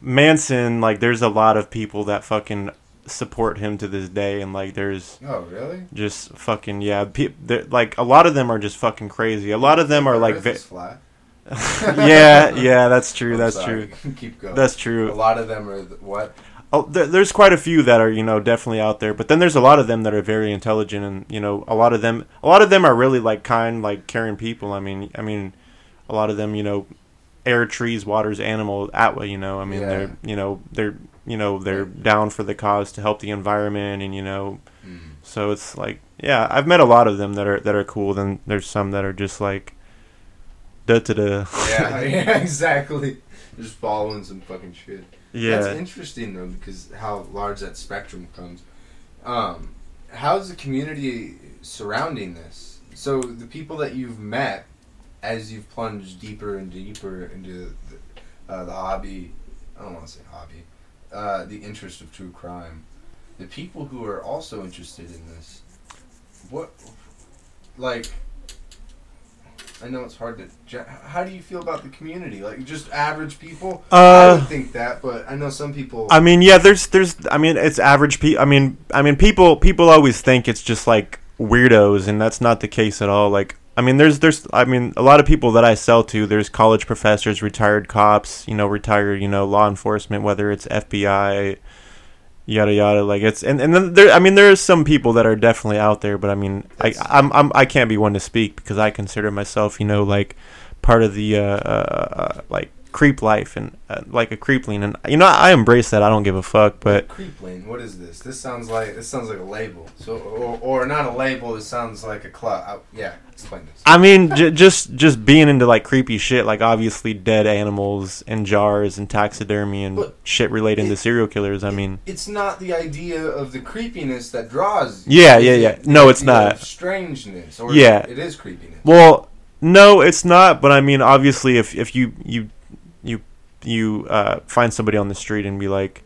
Manson. Like, there's a lot of people that fucking support him to this day, and like, there's oh really? just fucking yeah. Pe- like, a lot of them are just fucking crazy. A lot of them are like. Vi- flat. yeah, yeah, that's true. I'm That's sorry. true. Keep going. That's true. a lot of them are th- what? Oh, there, there's quite a few that are you know definitely out there, but then there's a lot of them that are very intelligent, and you know a lot of them, a lot of them are really like kind, like caring people. I mean, I mean, a lot of them, you know, air, trees, waters, animal, that way. You know, I mean, Yeah. they're you know they're you know they're down for the cause to help the environment, and you know, Mm. so it's like yeah, I've met a lot of them that are that are cool. Then there's some that are just like da da da. Yeah, yeah, exactly. Just following some fucking shit. Yeah. That's interesting though, because how large that spectrum comes. Um, how's the community surrounding this? So the people that you've met, as you've plunged deeper and deeper into the, uh, the hobby, I don't want to say hobby, uh, the interest of true crime, the people who are also interested in this, what, like, I know it's hard to. How do you feel about the community? Like just average people. I Uh, would think that, but I know some people. I mean, yeah, there's, there's, I mean, it's average. people. I mean, I mean, people, people always think it's just like weirdos, and that's not the case at all. Like, I mean, there's, there's, I mean, a lot of people that I sell to. There's college professors, retired cops, you know, retired, you know, law enforcement, whether it's FBI, yada yada. Like, it's, and and then there, I mean, there are some people that are definitely out there, but I mean, I, I'm, I'm, I can't be one to speak because I consider myself, you know, like part of the, uh, uh, uh like creep life and uh, like a creepling, and you know, I embrace that. I don't give a fuck, but. Creep lane. What is this? This sounds like this sounds like a label. So or, or not a label. it sounds like a club. yeah, explain this. I mean, j- just just being into like creepy shit, like obviously dead animals and jars and taxidermy and But shit relating it- to serial killers. I mean, It's not the idea of the creepiness that draws. Yeah, yeah, yeah. No, it's not. Strangeness. Or Yeah. it is creepiness. well, no, it's not. But I mean, obviously, if if you you you uh, find somebody on the street and be like,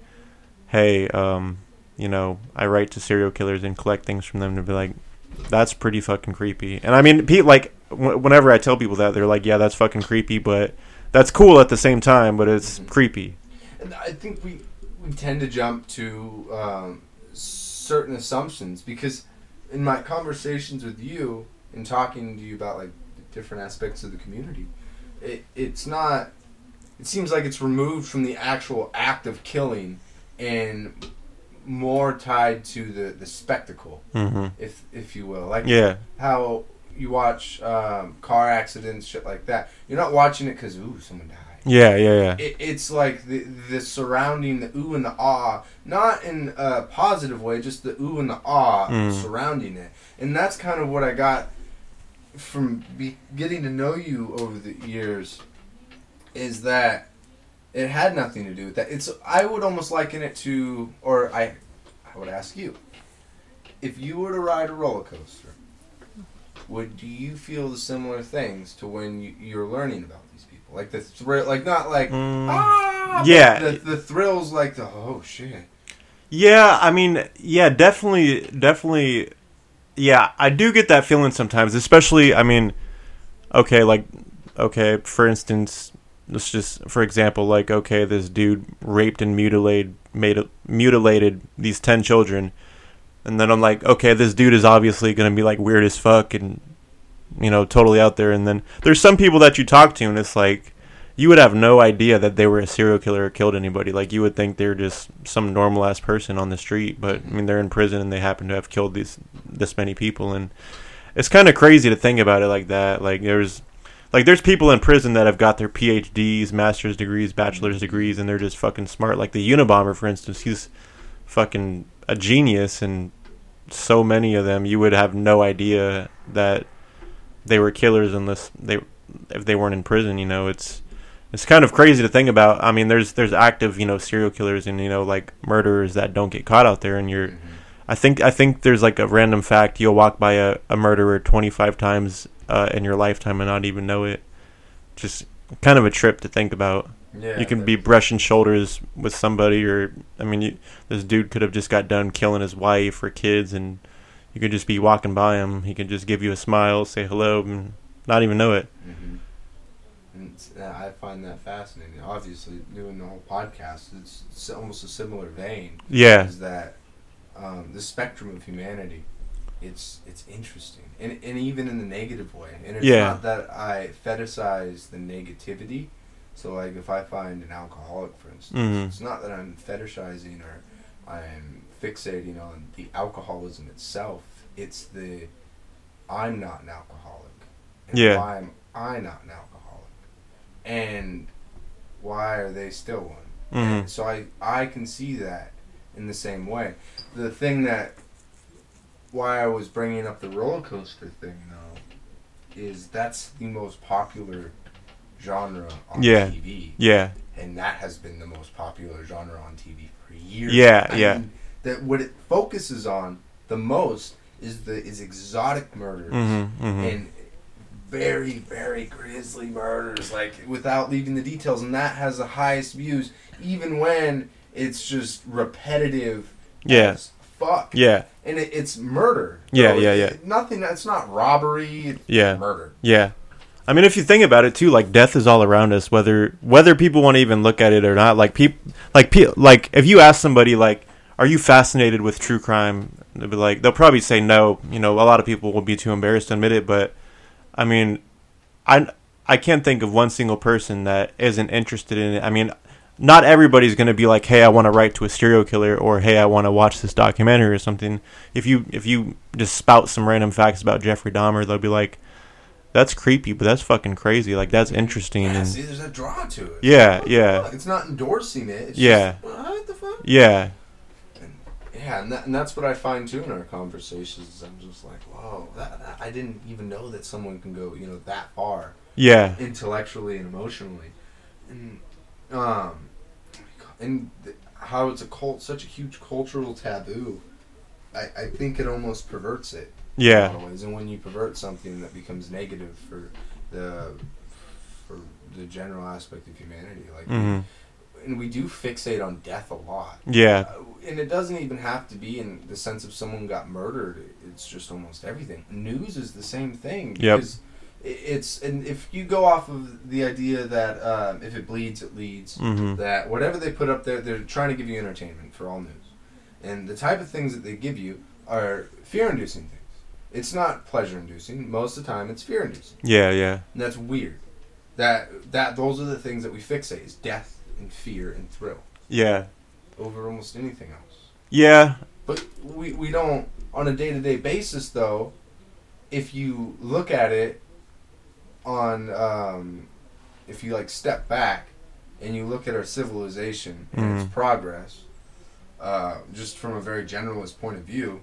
hey, um, you know, I write to serial killers and collect things from them to be like, that's pretty fucking creepy. And I mean, Pete, like, w- whenever I tell people that, they're like, yeah, that's fucking creepy, but that's cool at the same time, but it's creepy. And I think we we tend to jump to um, certain assumptions because in my conversations with you and talking to you about like different aspects of the community, it it's not. It seems like it's removed from the actual act of killing and more tied to the the spectacle, hmm if if you will. Like Yeah. how you watch um, car accidents, shit like that. You're not watching it because ooh, someone died Yeah, yeah, yeah. it, it's like the the surrounding the ooh and the ah, not in a positive way, just the ooh and the ah Mm. surrounding it, and that's kind of what I got from be, getting to know you over the years. Is that it had nothing to do with that? It's I would almost liken it to, or I, I would ask you, if you were to ride a roller coaster, would do you feel the similar things to when you, you're learning about these people, like the thrill, like not like Mm. ah, Yeah. the, the thrills, like the oh shit, Yeah, I mean, yeah, definitely, definitely. Yeah, I do get that feeling sometimes, especially. I mean, okay, like, okay, for instance, let's just, for example, like, okay, this dude raped and mutilated, made mutilated these ten children, and then I'm like, okay, this dude is obviously gonna be like weird as fuck and, you know, totally out there. And then there's some people that you talk to, and it's like, you would have no idea that they were a serial killer or killed anybody. Like you would think they're just some normal ass person on the street, but I mean they're in prison and they happen to have killed these this many people, and it's kind of crazy to think about it like that. Like there's like there's people in prison that have got their PhDs, master's degrees, bachelor's degrees, and they're just fucking smart. Like the Unabomber, for instance, he's fucking a genius, and so many of them you would have no idea that they were killers unless they if they weren't in prison. You know, it's it's kind of crazy to think about. I mean, there's there's active you know serial killers and you know like murderers that don't get caught out there, and you're. Mm-hmm. I think I think there's like a random fact you'll walk by a, a murderer 25 times uh, in your lifetime and not even know it. Just kind of a trip to think about. yeah, you can be brushing shoulders with somebody, or I mean, you, this dude could have just got done killing his wife or kids, and you could just be walking by him. He could just give you a smile, say hello, and not even know it. hmm And I find that fascinating. Obviously, doing the whole podcast, it's, it's almost a similar vein. Yeah, Is that um, the spectrum of humanity? It's it's interesting, and and even in the negative way. And it's Yeah. not that I fetishize the negativity. So like, if I find an alcoholic, for instance, Mhm. it's not that I'm fetishizing or I'm fixating on the alcoholism itself. It's the I'm not an alcoholic. And Yeah. Why am I not an alcoholic? And why are they still one? Mhm. So I I can see that in the same way. The thing that why I was bringing up the roller coaster thing though is that's the most popular genre on Yeah. TV, yeah, and that has been the most popular genre on TV for years. Yeah, I yeah. mean, that what it focuses on the most is the is exotic murders mm-hmm, mm-hmm. and very very grisly murders like without leaving the details and that has the highest views even when it's just repetitive Yeah. Fuck yeah, and it, it's murder Yeah, So yeah, yeah. nothing that's not robbery it's Yeah. murder yeah. I mean, if you think about it too, like death is all around us, whether whether people want to even look at it or not. Like people, like pe- like if you ask somebody, like, are you fascinated with true crime? They'll be like, they'll probably say no. You know, a lot of people will be too embarrassed to admit it, but I mean, I I can't think of one single person that isn't interested in it. I mean, not everybody's going to be like, "Hey, I want to write to a serial killer," or "Hey, I want to watch this documentary or something." If you if you just spout some random facts about Jeffrey Dahmer, they'll be like, "That's creepy, but that's fucking crazy. Like that's interesting." yeah and see there's a draw to it Yeah, yeah. fuck? it's not endorsing it it's Yeah. just, what the fuck yeah, yeah and, that, and that's what I find too in our conversations I'm just like whoa that, that, I didn't even know that someone can go you know that far yeah, intellectually and emotionally, and um, and th- how it's a cult, such a huge cultural taboo. I, I think it almost perverts it. Yeah, ways. and when you pervert something, that becomes negative for the for the general aspect of humanity. Like hmm and we do fixate on death a lot. Yeah. Uh, and it doesn't even have to be in the sense of someone got murdered. It's just almost everything. News is the same thing. Yep. Because i- it's and if you go off of the idea that um, if it bleeds, it leads. Mhm. That whatever they put up there, they're trying to give you entertainment for all news, and the type of things that they give you are fear-inducing things. It's not pleasure-inducing. Most of the time, it's fear-inducing. Yeah. Yeah. And that's weird. That that those are the things that we fixate: is death and fear and thrill Yeah. over almost anything else. Yeah. But we, we don't on a day to day basis though. If you look at it on, um, if you like step back and you look at our civilization and its Mhm. progress, uh, just from a very generalist point of view,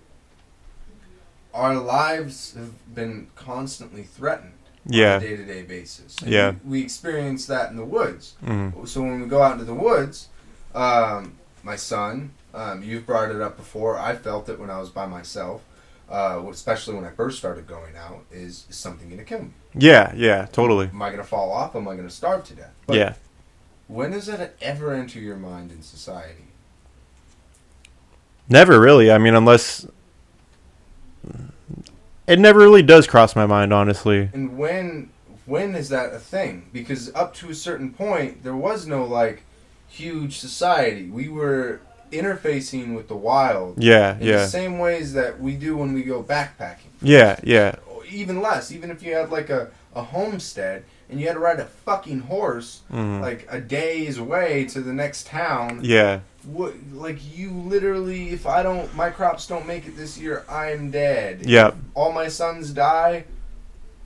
our lives have been constantly threatened yeah. on a day to day basis. And Yeah. we, we experience that in the woods. Mhm. So when we go out into the woods, um, my son, um, you've brought it up before. I felt it when I was by myself, uh, especially when I first started going out. Is, is something going to kill me? Yeah. Yeah. Totally. Am I going to fall off? Am I going to starve to death? But Yeah. When does that ever enter your mind in society? Never really. I mean, unless it never really does cross my mind, honestly. And when when is that a thing? Because up to a certain point, there was no like huge society. We were interfacing with the wild Yeah. in the Yeah. same ways that we do when we go backpacking. Yeah. Yeah. Even less. Even if you had like a, a homestead and you had to ride a fucking horse Mhm. like a day's away to the next town. Yeah. What like you literally if I don't my crops don't make it this year, I'm dead. Yep. All my sons die.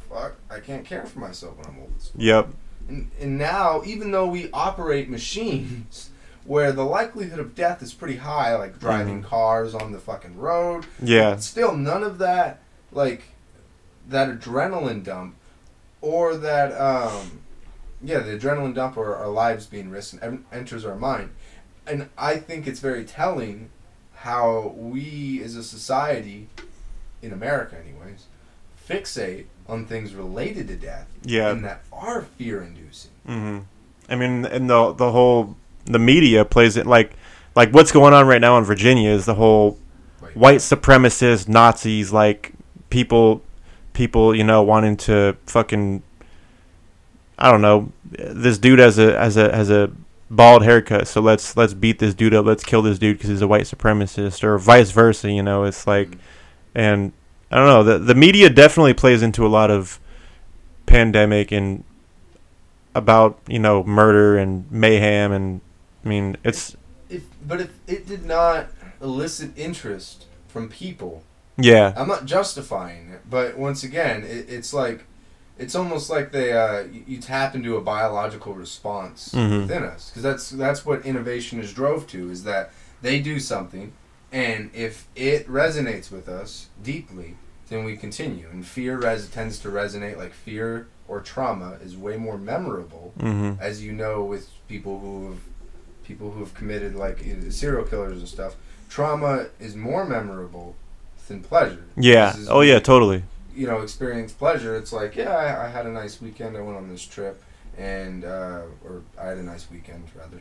Fuck, I can't care for myself when I'm old. Yep. And, and now, even though we operate machines where the likelihood of death is pretty high, like driving Mhm. cars on the fucking road, Yeah. still none of that, like that adrenaline dump or that, um, yeah, the adrenaline dump or our lives being risked en- enters our mind. And I think it's very telling how we as a society, in America anyways, fixate on things related to death Yeah. and that are fear inducing. hmm I mean, and the the whole the media plays it like like what's going on right now in Virginia is the whole white supremacist Nazis like people people you know wanting to fucking I don't know this dude has a has a has a bald haircut so let's let's beat this dude up let's kill this dude because he's a white supremacist or vice versa you know it's like mm-hmm. and I don't know the the media definitely plays into a lot of pandemic and about you know murder and mayhem and I mean it's If, but if it did not elicit interest from people, yeah I'm not justifying it, but once again, it, it's like it's almost like they uh, you, tap into a biological response Mhm. within us because that's that's what innovation is drove to is that they do something, and if it resonates with us deeply, then we continue. And fear res- tends to resonate like fear or trauma is way more memorable hmm as you know, with people who have people who have committed like serial killers and stuff, trauma is more memorable than pleasure. yeah is- oh yeah totally You know, experience pleasure. It's like, yeah, I, I had a nice weekend. I went on this trip, and uh, or I had a nice weekend rather,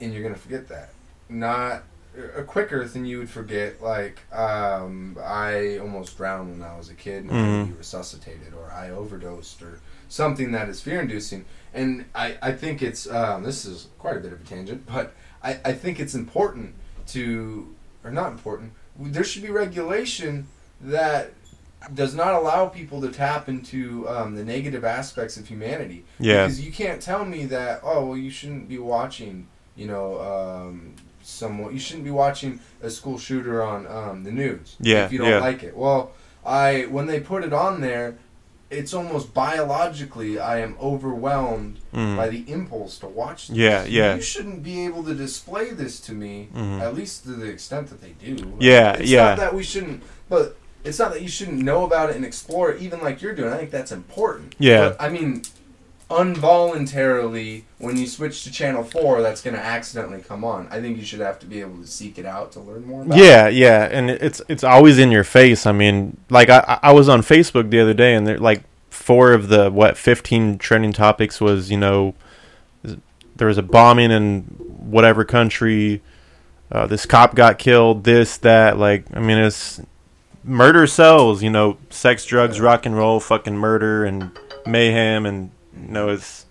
and you're gonna forget that. Not uh, quicker than you would forget. Like, um, I almost drowned when I was a kid, and I had to Mhm. be resuscitated, or I overdosed, or something that is fear-inducing. And I, I think it's um, this is quite a bit of a tangent, but I, I think it's important to or not important. There should be regulation that does not allow people to tap into um, the negative aspects of humanity. Yeah. Because you can't tell me that oh well you shouldn't be watching you know um, someone you shouldn't be watching a school shooter on um, the news Yeah, if you don't yeah. like it. Well, I when they put it on there, it's almost biologically I am overwhelmed Mhm. by the impulse to watch. This. Yeah, yeah. You shouldn't be able to display this to me, Mhm. at least to the extent that they do. Yeah, it's yeah. Not that we shouldn't, but it's not that you shouldn't know about it and explore it, even like you're doing. I think that's important. Yeah. But, I mean, involuntarily, when you switch to channel four, that's going to accidentally come on. I think you should have to be able to seek it out to learn more about. it. Yeah, yeah, and it's it's always in your face. I mean, like I I was on Facebook the other day, and there like four of the what fifteen trending topics was you know there was a bombing in whatever country. Uh, this cop got killed. This that like I mean it's murder sells. You know, sex, drugs, rock and roll, fucking murder and mayhem, and you know it's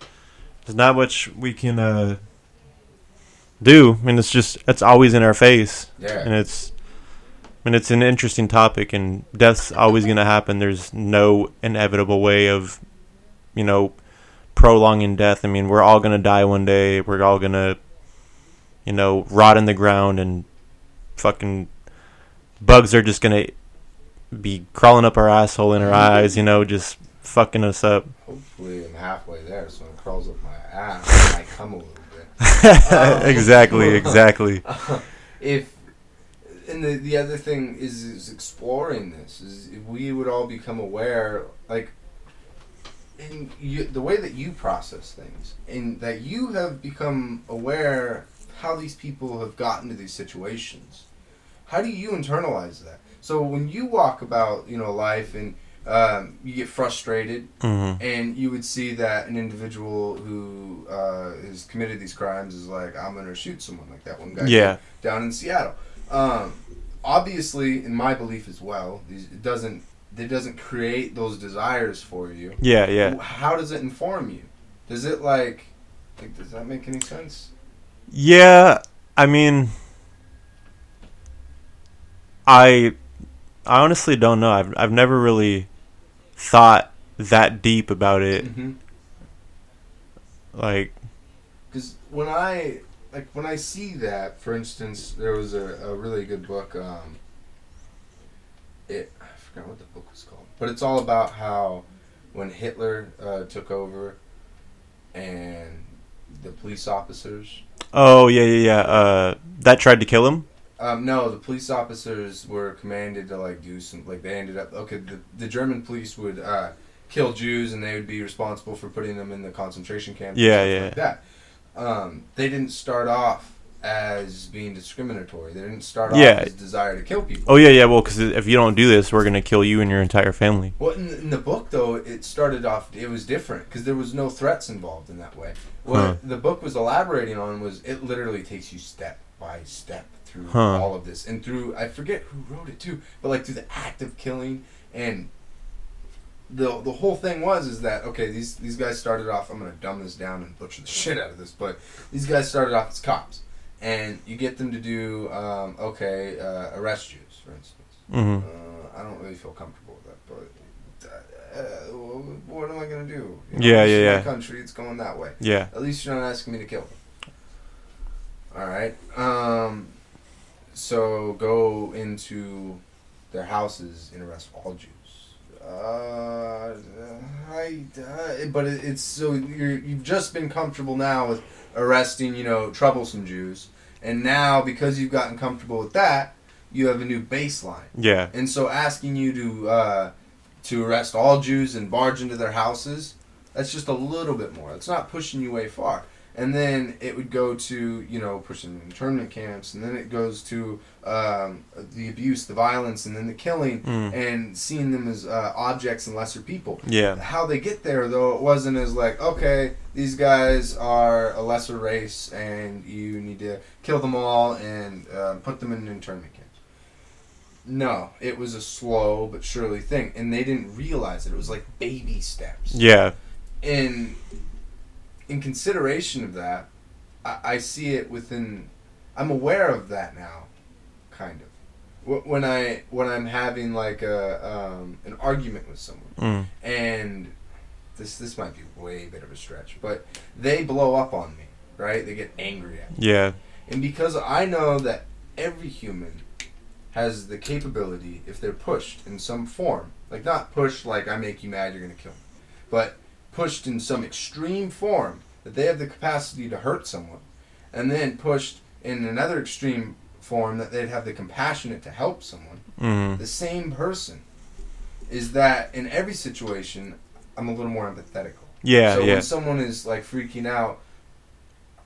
there's not much we can uh, do. I mean it's just it's always in our face, Yeah. and it's. I mean, it's an interesting topic, and death's always going to happen. There's no inevitable way of, you know, prolonging death. I mean, we're all going to die one day. We're all going to, you know, rot in the ground, and fucking bugs are just going to be crawling up our asshole in our eyes, you know, just fucking us up. Hopefully, I'm halfway there, so it crawls up my ass. I come a little bit. Um, exactly, exactly. if and the the other thing is is exploring this is if we would all become aware like in you, the way that you process things and that you have become aware how these people have gotten to these situations how do you internalize that so when you walk about you know life and um, you get frustrated hmm and you would see that an individual who uh, has committed these crimes is like, I'm gonna shoot someone like that one guy Yeah. down in Seattle. Um, obviously, in my belief as well, these, it doesn't it doesn't create those desires for you. Yeah, yeah. How does it inform you? Does it like, like does that make any sense? Yeah, I mean, I, I honestly don't know. I've I've never really thought that deep about it. Mm-hmm. Like, Because when I like when I see that, for instance, there was a, a really good book. Um, it I forgot what the book was called, but it's all about how when Hitler uh, took over and the police officers. oh yeah, yeah, yeah. Uh, that tried to kill him. Um, no, the police officers were commanded to like do some like they ended up okay. The, the German police would uh, kill Jews and they would be responsible for putting them in the concentration camps. and Yeah, yeah. Like that. Um, they didn't start off as being discriminatory. They didn't start off Yeah. as desire to kill people. Oh yeah, yeah. Well, because if you don't do this, we're gonna kill you and your entire family. Well, in, in the book though, it started off. It was different because there was no threats involved in that way. What Huh. the book was elaborating on was it literally takes you step by step through Huh. all of this and through I forget who wrote it too, but like through the act of killing and the the whole thing was is that okay these these guys started off I'm gonna dumb this down and butcher the shit out of this but these guys started off as cops and you get them to do um, okay uh, arrest Jews for instance Mm-hmm. uh, I don't really feel comfortable with that, but uh, uh, what am I gonna do? Yeah, this yeah, yeah. My country, it's going that way. Yeah. At least you're not asking me to kill them. All right. Um. So go into their houses and arrest all Jews. Uh, I, uh, but it, it's so you're you've just been comfortable now with arresting you know troublesome Jews, and now because you've gotten comfortable with that, you have a new baseline. Yeah. And so asking you to uh, to arrest all Jews and barge into their houses, that's just a little bit more. It's not pushing you way far. And then it would go to you know pushing internment camps, and then it goes to um, the abuse, the violence, and then the killing, Mm. and seeing them as uh, objects and lesser people. Yeah. How they get there, though, it wasn't as like, okay, these guys are a lesser race, and you need to kill them all and uh, put them in internment camps. No, it was a slow but surely thing, and they didn't realize it. It was like baby steps. Yeah. In in consideration of that, I, I see it within. I'm aware of that now, kind of. When I when I'm having like a um, an argument with someone Mm. and this this might be way bit of a stretch, but they blow up on me, right? They get angry at me, Yeah. and because I know that every human has the capability, if they're pushed in some form, like not pushed like I make you mad, you're gonna kill me, but pushed in some extreme form, that they have the capacity to hurt someone, and then pushed in another extreme form that they'd have the compassionate to help someone Mm. the same person is that in every situation I'm a little more empathetical. Yeah. so yeah. when someone is like freaking out,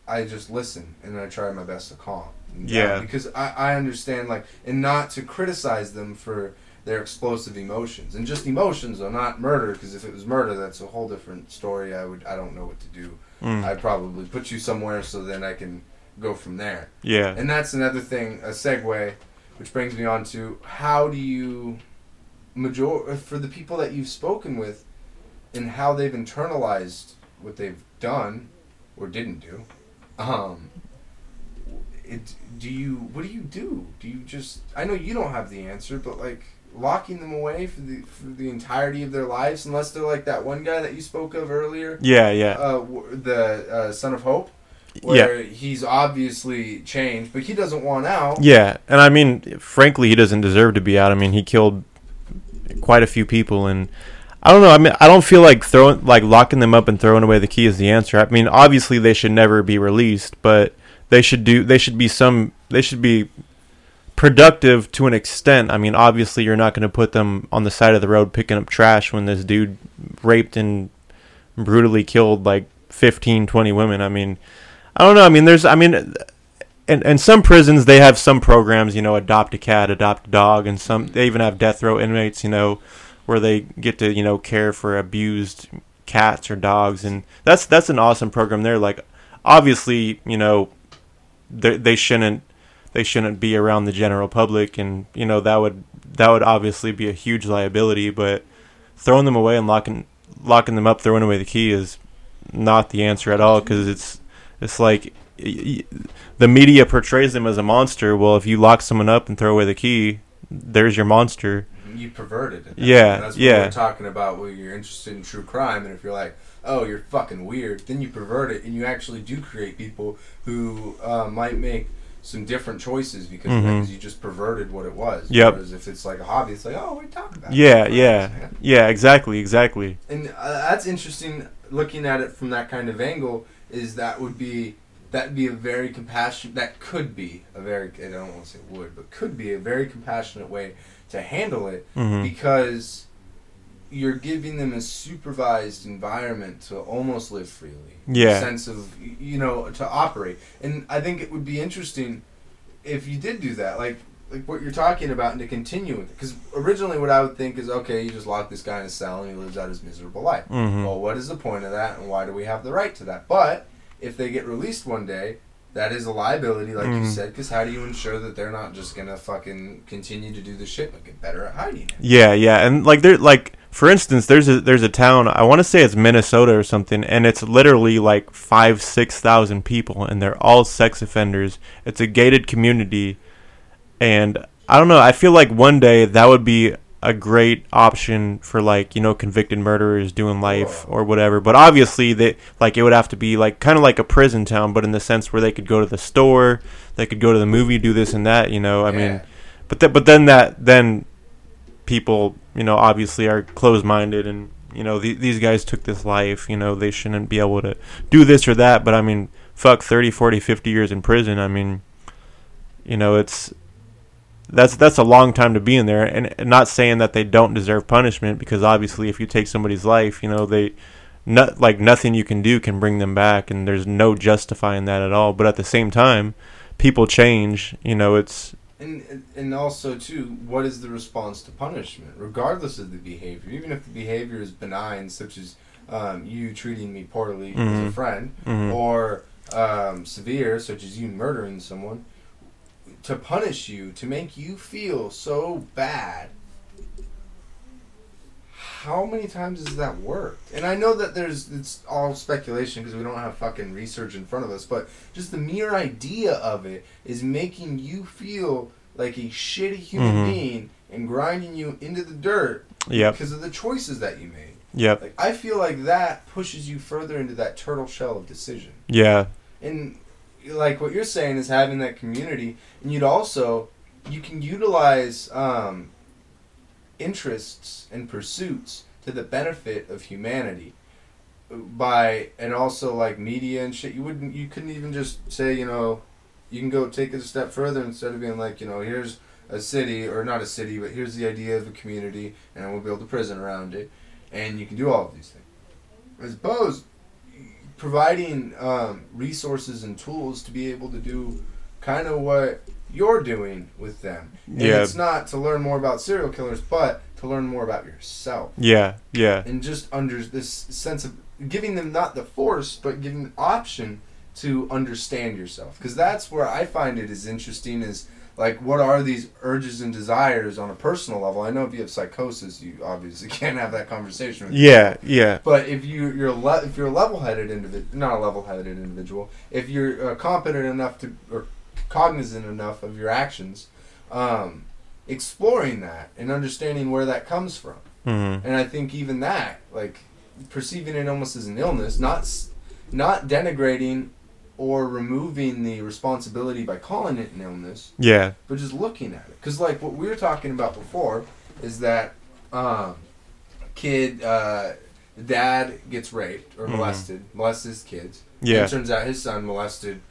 I just listen and I try my best to calm. Yeah. Because I, I understand like and not to criticize them for their explosive emotions. And just emotions though not murder because if it was murder that's a whole different story. I would i don't know what to do. Mm. i'd probably put you somewhere so then i can go from there. Yeah. and that's another thing a segue which brings me on to how do you major for the people that you've spoken with and how they've internalized what they've done or didn't do um it do you what do you do? Do you just i know you don't have the answer but like locking them away for the for the entirety of their lives unless they're like that one guy that you spoke of earlier Yeah, yeah. uh, the uh, son of hope Yeah. he's obviously changed but he doesn't want out Yeah, and I mean, frankly, he doesn't deserve to be out. I mean, he killed quite a few people, and I don't know. I mean, I don't feel like throwing, like locking them up and throwing away the key is the answer. I mean, obviously, they should never be released, but they should do. They should be some. They should be productive to an extent. I mean, obviously, you're not going to put them on the side of the road picking up trash when this dude raped and brutally killed like 15, 20 women. I mean, I don't know. I mean, there's. I mean and and some prisons they have some programs, you know, adopt a cat, adopt a dog, and some they even have death row inmates, you know, where they get to you know care for abused cats or dogs, and that's that's an awesome program. There, like obviously, you know, they they shouldn't they shouldn't be around the general public, and you know that would that would obviously be a huge liability, but throwing them away and locking locking them up, throwing away the key is not the answer at all because it's it's like the media portrays them as a monster. Well, if you lock someone up and throw away the key, there's your monster. you perverted it. Yeah, that's what yeah. we're talking about when you're interested in true crime, and if you're like, oh, you're fucking weird, then you pervert it, and you actually do create people who uh, might make some different choices because Mhm. 'cause you just perverted what it was. Yep. Whereas if it's like a hobby, it's like, oh, we talk about Yeah, it. yeah, yeah. Exactly, exactly. And uh, that's interesting. Looking at it from that kind of angle, is that would be that'd be a very compassionate. That could be a very. I don't want to say would, but could be a very compassionate way to handle it hmm because you're giving them a supervised environment to almost live freely. Yeah. A sense of you know to operate, and I think it would be interesting if you did do that, like like what you're talking about, and to continue with it. Because originally, what I would think is, okay, you just lock this guy in a cell and he lives out his miserable life. hmm Well, what is the point of that, and why do we have the right to that? But if they get released one day, that is a liability, like you Mhm. said. Because how do you ensure that they're not just gonna fucking continue to do the shit but get better at hiding it? Yeah, yeah, and like they're like for instance, there's a there's a town I want to say it's Minnesota or something, and it's literally like five six thousand people, and they're all sex offenders. It's a gated community, and I don't know. I feel like one day that would be a great option for like you know convicted murderers doing life or whatever. But obviously, they like it would have to be like kind of like a prison town, but in the sense where they could go to the store, they could go to the movie, do this and that. You know, I mean. But th- but then that then people you know obviously are closed minded and you know th- these guys took this life you know they shouldn't be able to do this or that but I mean fuck 30 40 50 years in prison I mean you know it's that's that's a long time to be in there and, and not saying that they don't deserve punishment because obviously if you take somebody's life you know they not like nothing you can do can bring them back and there's no justifying that at all but at the same time people change you know it's And and also too, what is the response to punishment, regardless of the behavior? Even if the behavior is benign, such as um, you treating me poorly as a Mhm. friend, mhm. or um, severe, such as you murdering someone, to punish you, to make you feel so bad. How many times has that worked? And I know that there's it's all speculation because we don't have fucking research in front of us, but just the mere idea of it is making you feel like a shitty human Mhm. being and grinding you into the dirt yep because of the choices that you made. yep Like I feel like that pushes you further into that turtle shell of decision. yeah And like what you're saying is having that community, and you'd also you can utilize um, interests and pursuits to the benefit of humanity by and also like media and shit. You wouldn't you couldn't even just say you know you can go take it a step further instead of being like you know here's a city or not a city but here's the idea of a community and we'll build a prison around it and you can do all of these things. As opposed providing um, resources and tools to be able to do kind of what you're doing with them. And Yeah. it's not to learn more about serial killers, but to learn more about yourself Yeah, yeah, and just under this sense of giving them not the force, but giving the option to understand yourself. Because that's where I find it is interesting. Is like what are these urges and desires on a personal level? I know if you have psychosis, you obviously can't have that conversation. With yeah, yeah, but if you you're le- if you're a level-headed individual, not a level-headed individual, if you're uh, competent enough to or cognizant enough of your actions, um, exploring that and understanding where that comes from, hmm and I think even that, like perceiving it almost as an illness, not not denigrating or removing the responsibility by calling it an illness, yeah, but just looking at it. Because like what we were talking about before is that um, kid, uh, dad gets raped or Mhm. molested, molested his kids. yeah. And it turns out his son molested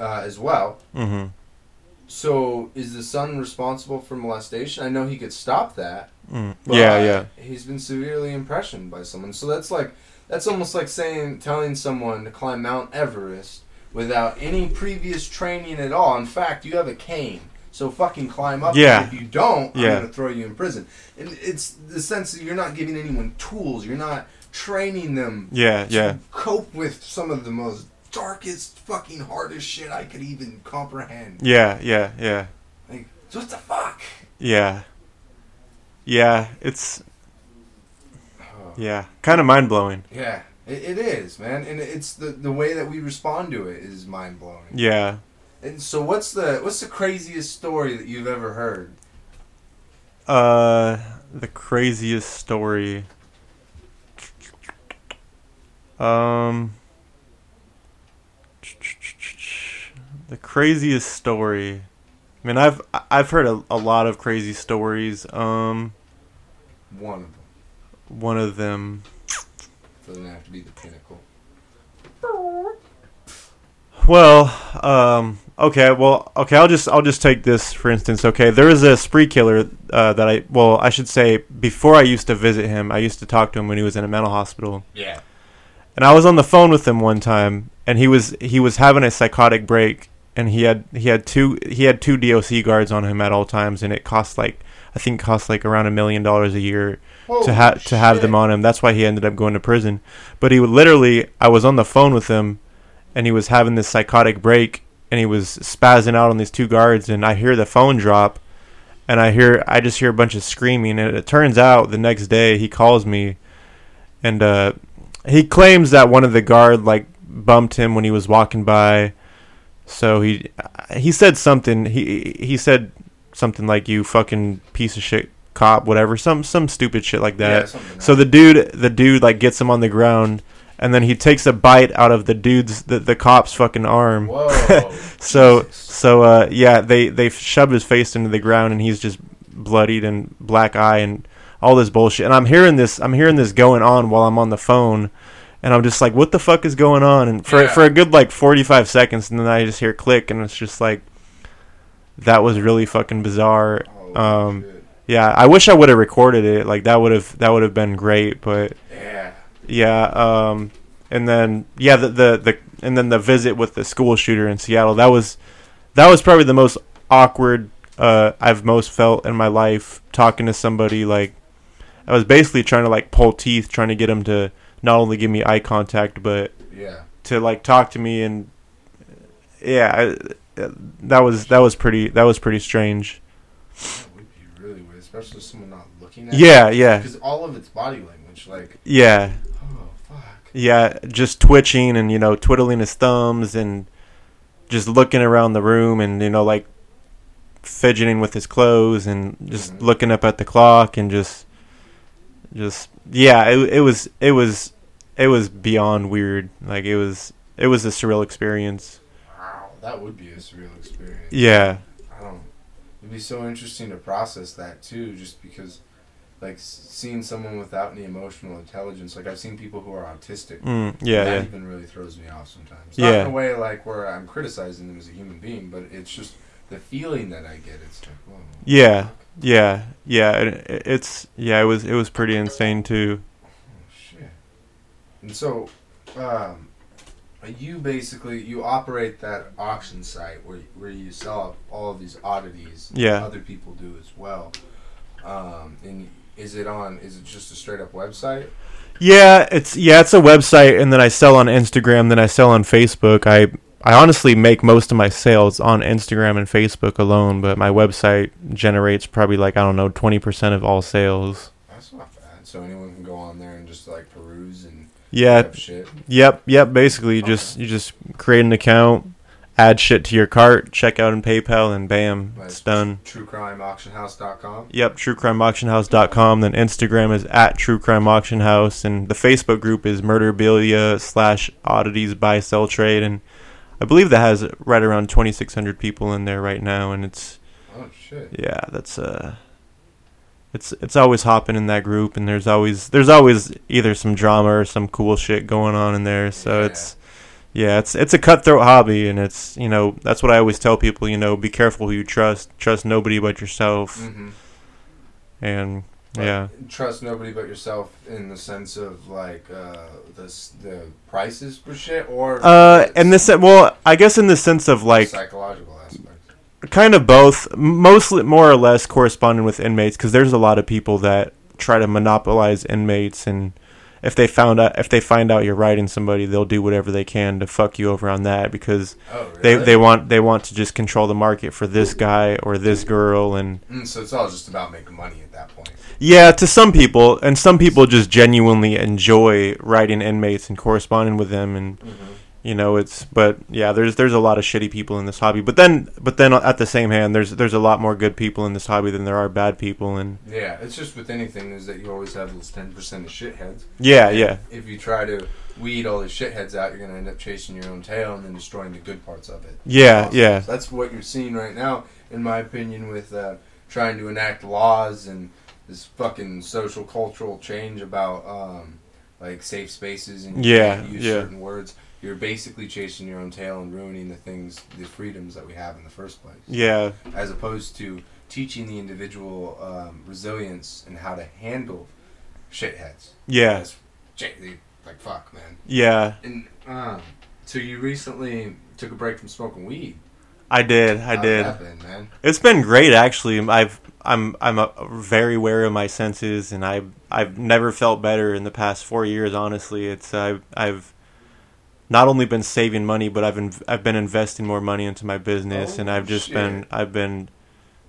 uh, as well. hmm So is the son responsible for molestation? I know he could stop that. Mm. But Yeah, yeah, He's been severely impressioned by someone. So that's like that's almost like saying telling someone to climb Mount Everest without any previous training at all. In fact, you have a cane. So fucking climb up. Yeah. If you don't, Yeah. I'm gonna throw you in prison. And it's the sense that you're not giving anyone tools. You're not training them yeah, to yeah, cope with some of the most darkest, fucking hardest shit I could even comprehend. yeah, yeah, yeah, Like, what the fuck? yeah, yeah. It's yeah, kind of mind blowing. Yeah, it, it is, man, and it's the the way that we respond to it is mind blowing. Yeah. And so, what's the what's the craziest story that you've ever heard? Uh, the craziest story. Um, the craziest story. I mean, I've I've heard a, a lot of crazy stories. Um, One of them one of them. doesn't have to be the pinnacle. Well, um, okay, well, okay, I'll just I'll just take this for instance. Okay, there is a spree killer uh, that I well, I should say before I used to visit him, I used to talk to him when he was in a mental hospital. Yeah. And I was on the phone with him one time, and he was he was having a psychotic break, and he had he had two he had two DOC guards on him at all times, and it cost like I think cost like around a million dollars a year to have to have them on him. That's why he ended up going to prison. But he would literally, I was on the phone with him, and he was having this psychotic break, and he was spazzing out on these two guards, and I hear the phone drop, and I hear I just hear a bunch of screaming, and it turns out the next day he calls me, and uh, he claims that one of the guard like bumped him when he was walking by. So he he said something. He he said something like "you fucking piece of shit cop," whatever. Some some stupid shit like that. Yeah, So the dude, the dude, like gets him on the ground, and then he takes a bite out of the dude's, the, the cop's fucking arm. Whoa. So, Jesus. so uh, yeah, they they shove his face into the ground, and he's just bloodied and black eye and all this bullshit. And I'm hearing this, I'm hearing this going on while I'm on the phone, and I'm just like, what the fuck is going on? And for Yeah. for a good like 45 seconds, and then I just hear click, and it's just like, that was really fucking bizarre. Holy um, shit. Yeah, I wish I would have recorded it. Like that would have that would have been great, but Yeah. yeah, um, and then yeah, the, the the and then the visit with the school shooter in Seattle. That was that was probably the most awkward uh, I've most felt in my life. Talking to somebody like I was basically trying to like pull teeth, trying to get him to not only give me eye contact, but Yeah. to like talk to me and yeah, I, that was that was pretty that was pretty strange. That would be really weird, especially someone not looking at Yeah, yeah, Because all of its body language, like, yeah. oh, fuck. Yeah, just twitching and you know twiddling his thumbs and just looking around the room and you know like fidgeting with his clothes and just Mhm. looking up at the clock and just just yeah, it it was it was it was beyond weird. Like it was it was a surreal experience. Wow. That would be a surreal experience. Yeah. I don't. It'd be so interesting to process that too, just because, like, seeing someone without any emotional intelligence. Like I've seen people who are autistic. Mm, yeah, that yeah. even really throws me off sometimes. Not Yeah. in a way like where I'm criticizing them as a human being, but it's just the feeling that I get. It's like, whoa. Yeah. Yeah. Yeah, it, it- it's yeah, it was it was pretty insane too. Oh, shit. And so, um, you basically you operate that auction site where where you sell all of these oddities. Yeah. Other people do as well. Um, and is it on? Is it just a straight up website? Yeah, it's yeah, it's a website, and then I sell on Instagram. Then I sell on Facebook. I I honestly make most of my sales on Instagram and Facebook alone, but my website generates probably like I don't know twenty percent of all sales. That's not bad. So anyone can go on there and just like peruse and Yeah, shit. Yep, yep. Basically, you just you just create an account, add shit to your cart, check out in PayPal, and bam, That's it's done. TrueCrimeAuctionHouse.com. Yep, truecrimeauctionhouse.com. Then Instagram is at True Crime Auction House, and the Facebook group is Murderabilia slash Oddities Buy Sell Trade, and I believe that has right around twenty six hundred people in there right now, and it's Oh shit. yeah, that's uh, it's it's always hopping in that group, and there's always there's always either some drama or some cool shit going on in there. So Yeah. it's yeah, it's it's a cutthroat hobby, and it's you know that's what I always tell people. You know, be careful who you trust. Trust nobody but yourself, Mm-hmm. and yeah, Trust nobody but yourself in the sense of like uh, the the prices for shit or uh, it's and this well, I guess in the sense of like psychological aspect. kind of both mostly more or less corresponding with inmates because there's a lot of people that try to monopolize inmates and if they found out if they find out you're writing somebody they'll do whatever they can to fuck you over on that because Oh, really? they they want they want to just control the market for this guy or this girl and Mm, so it's all just about making money that point. yeah to some people and some people just genuinely enjoy writing inmates and corresponding with them and you know it's but yeah there's there's a lot of shitty people in this hobby but then but then at the same hand there's there's a lot more good people in this hobby than there are bad people and Yeah, it's just with anything is that you always have those ten percent of shitheads. yeah And yeah If you try to weed all the shitheads out, you're gonna end up chasing your own tail and then destroying the good parts of it. Yeah, Awesome. yeah. So that's what you're seeing right now, in my opinion, with uh, trying to enact laws and this fucking social cultural change about um, like safe spaces and Yeah, use yeah. certain words. You're basically chasing your own tail and ruining the things, the freedoms that we have in the first place yeah as opposed to teaching the individual um, resilience and how to handle shitheads. yeah That's like fuck, man. yeah And um, so you recently took a break from smoking weed. I did i How's did that been, man? It's been great, actually. I've I'm I'm a, very aware of my senses, and I I've never felt better in the past four years. Honestly, it's I've I've not only been saving money, but I've inv- I've been investing more money into my business, and Oh, I've just shit. been I've been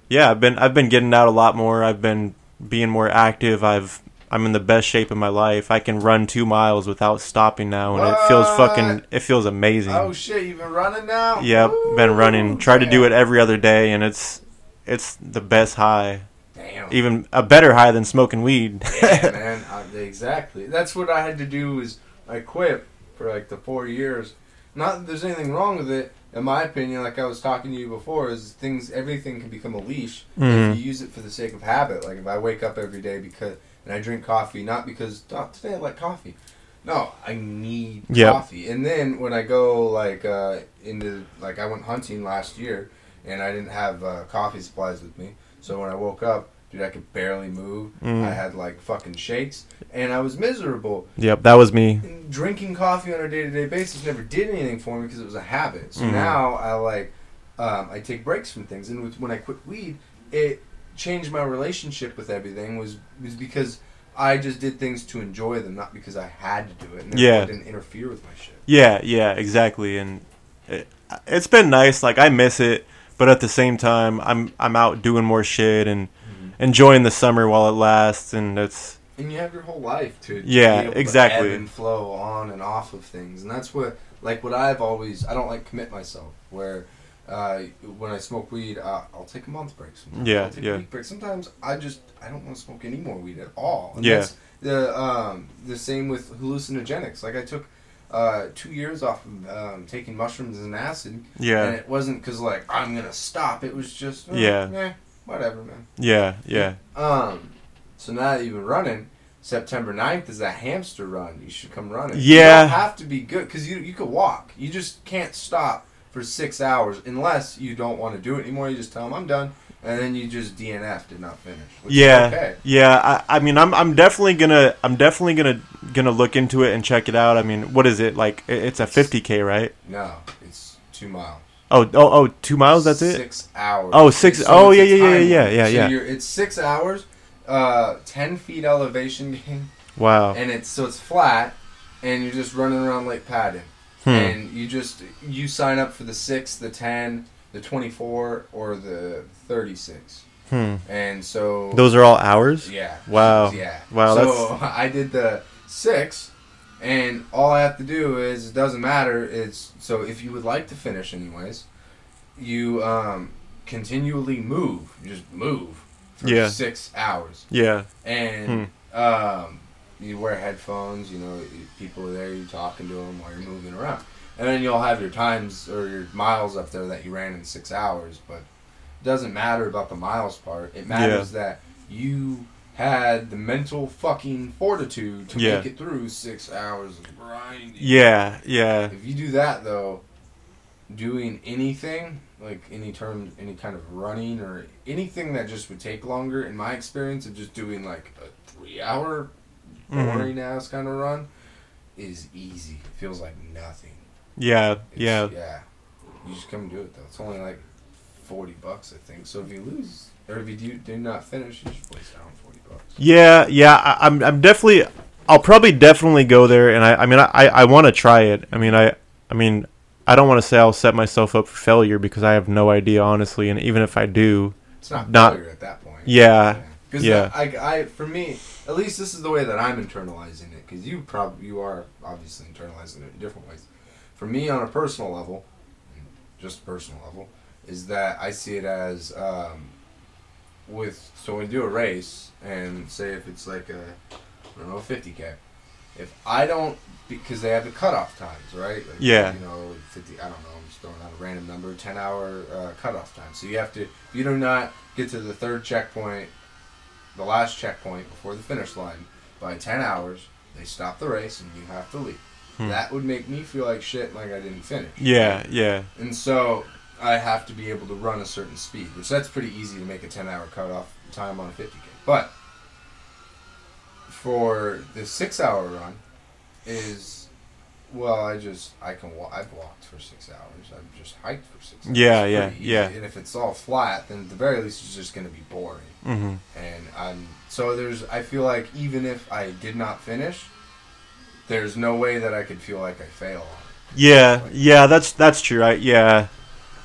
yeah I've been I've been getting out a lot more. I've been being more active. I've I'm in the best shape of my life. I can run two miles without stopping now, and it feels fucking it feels amazing. Oh shit, you've been running now? Yep, been running. Woo, Try to do it every other day, and it's it's the best high. Damn. Even a better high than smoking weed. yeah, man. I, exactly. That's what I had to do. Is I quit for like the four years? Not that there's anything wrong with it. In my opinion, like I was talking to you before, is things everything can become a leash Mhm. if you use it for the sake of habit. Like if I wake up every day because and I drink coffee, not because oh, today I like coffee. No, I need Yep. coffee. And then when I go like uh, into like I went hunting last year, and I didn't have uh, coffee supplies with me. So when I woke up, dude, I could barely move. Mm. I had like fucking shakes, and I was miserable. yep, that was me. And drinking coffee on a day to day basis never did anything for me because it was a habit. So Mhm. now I like um, I take breaks from things, and with, when I quit weed, it changed my relationship with everything. Was was because I just did things to enjoy them, not because I had to do it. And Yeah. it didn't interfere with my shit. Yeah, yeah, exactly. And it, it's been nice. Like I miss it, but at the same time, I'm I'm out doing more shit and mm-hmm. enjoying the summer while it lasts. And it's and you have your whole life to Yeah, able to exactly. ebb and flow on and off of things, and that's what like what I've always I don't like commit myself where. Uh, when I smoke weed, uh, I'll take a month break. Sometimes. Yeah, I'll take yeah. A week break. Sometimes I just I don't want to smoke any more weed at all. And Yeah. that's the um, the same with hallucinogenics. Like I took uh, two years off of um, taking mushrooms and acid, Yeah. and it wasn't because like I'm gonna stop. It was just eh, Yeah. eh, whatever, man. yeah, yeah, Um, so now that you've been running, September 9th is that hamster run. You should come running. Yeah. You don't have to be good because you you could walk. You just can't stop for six hours unless you don't want to do it anymore. You just tell them I'm done. and then you just DNF did not finish. Which Yeah, Is okay. yeah. I, I mean, I'm I'm definitely gonna I'm definitely gonna gonna look into it and check it out. I mean, what is it like? It's a 50k, right? No, it's two miles. Oh, oh, oh, two miles. That's it. Six hours. Oh, six- So oh, yeah, yeah, yeah, yeah, yeah, So yeah. You're, it's six hours, uh, ten feet elevation gain, Wow. and it's so it's flat, and you're just running around Lake Padden, Hmm. and you just you sign up for the six, the ten, the twenty-four, or the thirty-six, Hmm. and so Those are all hours. yeah. Wow. Yeah. Wow, So I did the six, and all I have to do is it doesn't matter. It's so if you would like to finish anyways, you um continually move. You just move for Yeah. six hours, Yeah. and um you wear headphones. You know, people are there. You're talking to them while you're moving around, and then you'll have your times or your miles up there that you ran in six hours. But it doesn't matter about the miles part. It matters that you had the mental fucking fortitude to Yeah. make it through six hours of grinding. Yeah. Yeah. If you do that though, doing anything like any term, any kind of running or anything that just would take longer, in my experience of just doing like a three-hour Mhm. boring ass kind of run, is easy. It feels like nothing. Yeah. It's- Yeah. yeah. You just come and do it though. It's only like forty bucks, I think. So if you lose or if you do, do not finish, you just waste down forty bucks. Yeah, yeah, I, I'm, I'm definitely, I'll probably definitely go there, and I, I mean, I, I want to try it. I mean, I, I mean, I don't want to say I'll set myself up for failure because I have no idea, honestly, and even if I do, It's not Not- failure at that point. yeah, Because Yeah. I, I, for me, at least this is the way that I'm internalizing it. Because you probably you are obviously internalizing it in different ways. For me, on a personal level, just a personal level, is that I see it as um, with so when we do a race and say if it's like a I don't know 50k, if I don't because they have the cutoff times, right? Like, Yeah. You know, 50. I don't know. I'm just throwing out a random number. 10 hour uh, cutoff time. So you have to. If you do not get to the third checkpoint, the last checkpoint before the finish line by 10 hours, they stop the race and you have to leave. Hmm. That would make me feel like shit, like I didn't finish. yeah, yeah, And so I have to be able to run a certain speed, which that's pretty easy to make a 10 hour cutoff time on a 50k. But for the six hour run, is well, I just I can wa- I've walked for six hours. I've just hiked for six hours. Yeah, It's yeah, yeah. And if it's all flat, then at the very least it's just going to be boring. hmm And I'm so there's I feel like even if I did not finish, there's no way that I could feel like I fail on it yeah, yeah. That's that's true. I yeah,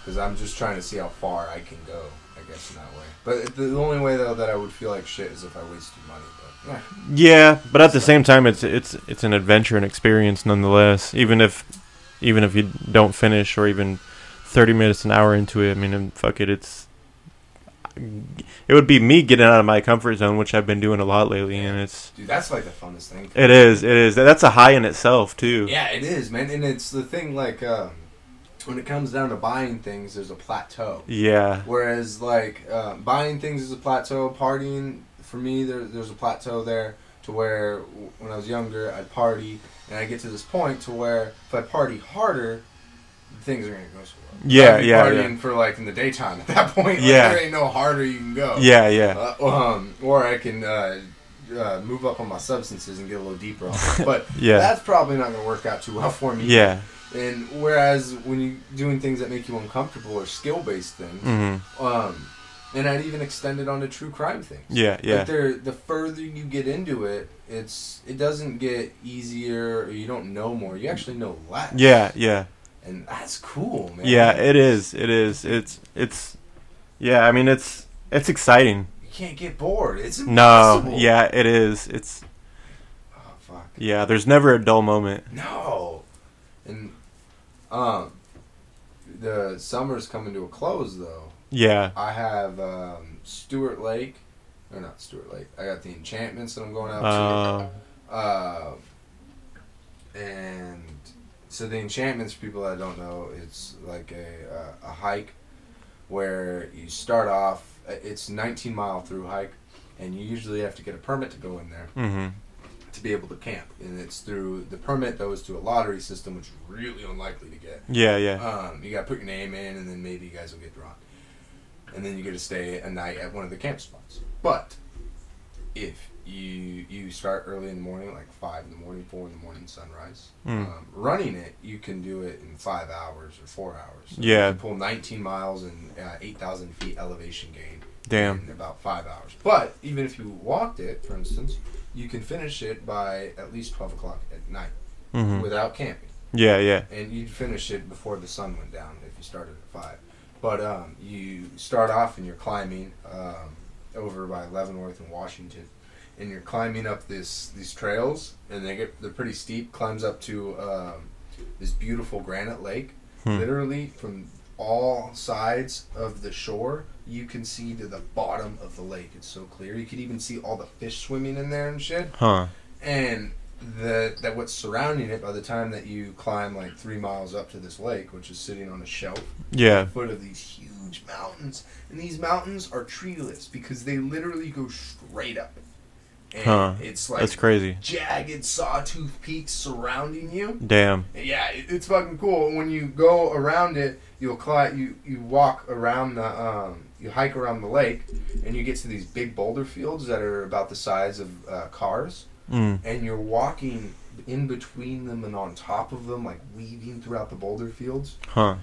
because I'm just trying to see how far I can go. I guess in that way. But the, the only way though that I would feel like shit is if I wasted money. Yeah. But at the same time, it's it's it's an adventure and experience nonetheless. Even if even if you don't finish or even thirty minutes an hour into it, I mean, fuck it, it's it would be me getting out of my comfort zone, which I've been doing a lot lately, and it's dude, that's like the funnest thing. it is it is that's a high in itself too. Yeah, it is, man. And it's the thing like um, when it comes down to buying things, there's a plateau. Yeah, Whereas like uh, buying things is a plateau, partying for me there, there's a plateau there to where when I was younger I'd party and I get to this point to where if I party harder, things are gonna go so well. Yeah, yeah, Partying for like in the daytime at that point. Like, Yeah. there ain't no harder you can go. yeah, yeah, Uh, um, or I can uh, uh, move up on my substances and get a little deeper on. But Yeah. that's probably not gonna work out too well for me. yeah. And whereas when you're doing things that make you uncomfortable or skill based things, hmm um, and I'd even extend it onto true crime things. Yeah, yeah. Like they're, the further you get into it, it's it doesn't get easier or you don't know more. You actually know less. Yeah, yeah. And that's cool, man. Yeah, it is. It is. It's it's yeah, I mean it's it's exciting. You can't get bored. It's No, yeah, it is. It's Oh fuck. yeah, there's never a dull moment. No. And um the summer's coming to a close though. Yeah. I have um Stuart Lake or not Stuart Lake. I got the enchantments that I'm going out to. Uh, Uh, and so the enchantments, people that don't know, it's like a uh, a hike where you start off. It's 19 mile through hike, and you usually have to get a permit to go in there mhm. to be able to camp. And it's through the permit that goes to a lottery system, which is really unlikely to get. Yeah, yeah. Um, you got to put your name in, and then maybe you guys will get drawn. And then you get to stay a night at one of the camp spots. But if you you start early in the morning, like five in the morning, four in the morning, sunrise. Mm. Um, running it, you can do it in five hours or four hours. So Yeah. You pull 19 miles and uh, 8,000 feet elevation gain Damn. in about five hours. But even if you walked it, for instance, you can finish it by at least 12 o'clock at night hmm without camping Yeah, yeah. and you'd finish it before the sun went down if you started at five. But um, you start off and you're climbing um, over by Leavenworth and Washington, and you're climbing up this these trails, and they get they're pretty steep. Climbs up to um, this beautiful granite lake. Hmm. Literally from all sides of the shore, you can see to the bottom of the lake. It's so clear. You could even see all the fish swimming in there and shit Huh. and the that what's surrounding it by the time that you climb like three miles up to this lake which is sitting on a shelf Yeah. foot of these huge mountains and these mountains are treeless because they literally go straight up and Huh. it's like That's crazy. jagged sawtooth peaks surrounding you Damn. yeah it, it's fucking cool when you go around it you'll climb you you walk around the um you hike around the lake and you get to these big boulder fields that are about the size of uh, cars Mm. and you're walking in between them and on top of them, like weaving throughout the boulder fields. Huh.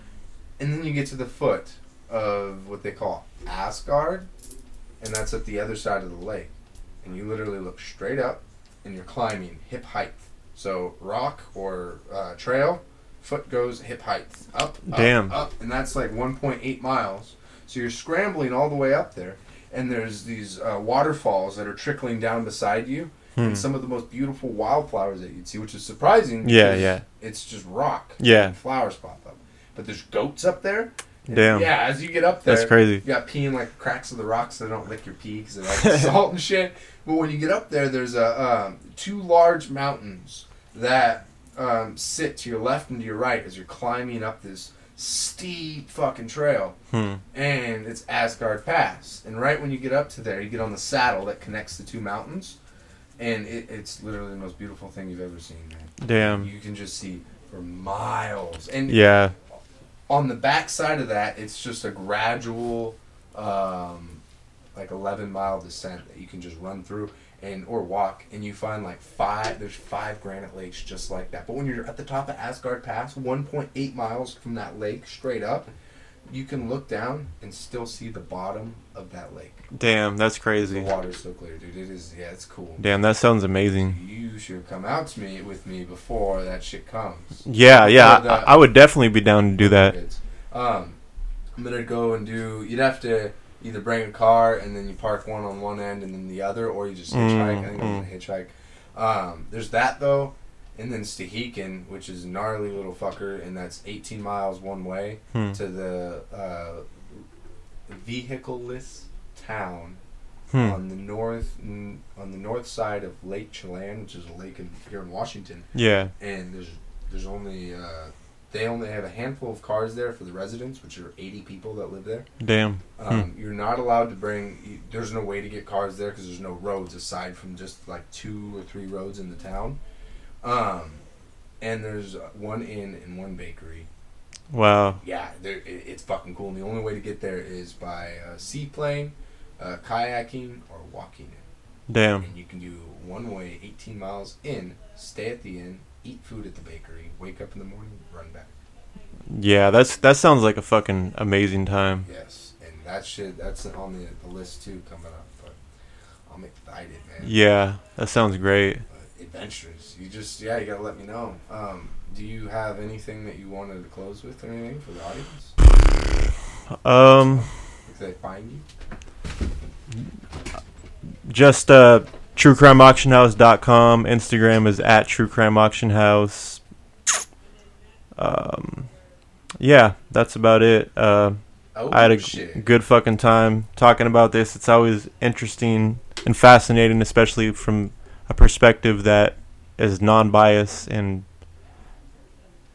And then you get to the foot of what they call Asgard, and that's at the other side of the lake. And you literally look straight up, and you're climbing hip height. So rock or uh, trail, foot goes hip height up, up, Damn. up, and that's like 1.8 miles. So you're scrambling all the way up there, and there's these uh, waterfalls that are trickling down beside you, Hmm. and some of the most beautiful wildflowers that you'd see, which is surprising. Yeah, yeah. It's just rock. Yeah. flowers pop up, but there's goats up there. and Damn. Yeah, as you get up there, That's crazy. you got pee in like cracks of the rocks so they don't lick your pee because they like salt and shit. But when you get up there, there's a um, two large mountains that um, sit to your left and to your right as you're climbing up this steep fucking trail. Hmm. And it's Asgard Pass. And right when you get up to there, you get on the saddle that connects the two mountains. And it, it's literally the most beautiful thing you've ever seen, man. Damn. You can just see for miles. And Yeah. on the back side of that, it's just a gradual, um, like 11 mile descent that you can just run through and or walk, and you find like five. There's five granite lakes just like that. But when you're at the top of Asgard Pass, 1.8 miles from that lake straight up, you can look down and still see the bottom of that lake. Damn. That's crazy. The water's so clear, dude. It is. Yeah, it's cool. Damn. That sounds amazing. You should come out to me with me before that shit comes. Yeah. Yeah. I, I would definitely be down to do that. Um, I'm gonna go and do. You'd have to either bring a car and then you park one on one end and then the other, or you just hitchhike. I think I'm gonna hitchhike. Um, there's that though, and then Stehekin, which is a gnarly little fucker, and that's 18 miles one way Hmm. to the uh, vehicleless town Hmm. on the north on the north side of Lake Chelan, which is a lake in, here in Washington Yeah. and there's there's only uh, they only have a handful of cars there for the residents, which are 80 people that live there. Damn. Um, You're not allowed to bring. You, there's no way to get cars there because there's no roads aside from just like two or three roads in the town. Um, and there's one inn and one bakery. Wow. Yeah, it, it's fucking cool. And the only way to get there is by uh, seaplane, uh, kayaking, or walking in. Damn. And you can do one way, 18 miles in, stay at the inn, eat food at the bakery, wake up in the morning, run back. Yeah. That's that sounds like a fucking amazing time. Yes, and that shit, that's on the, the list too coming up. But I'm excited, man. Yeah. That sounds great. But adventures. You just, yeah, you gotta let me know. Um, do you have anything that you wanted to close with or anything for the audience? Um. If they find you? just uh truecrimeauctionhouse.com instagram is at truecrimeauctionhouse um yeah that's about it uh Oh, i had a g- good fucking time talking about this it's always interesting and fascinating especially from a perspective that is non-biased and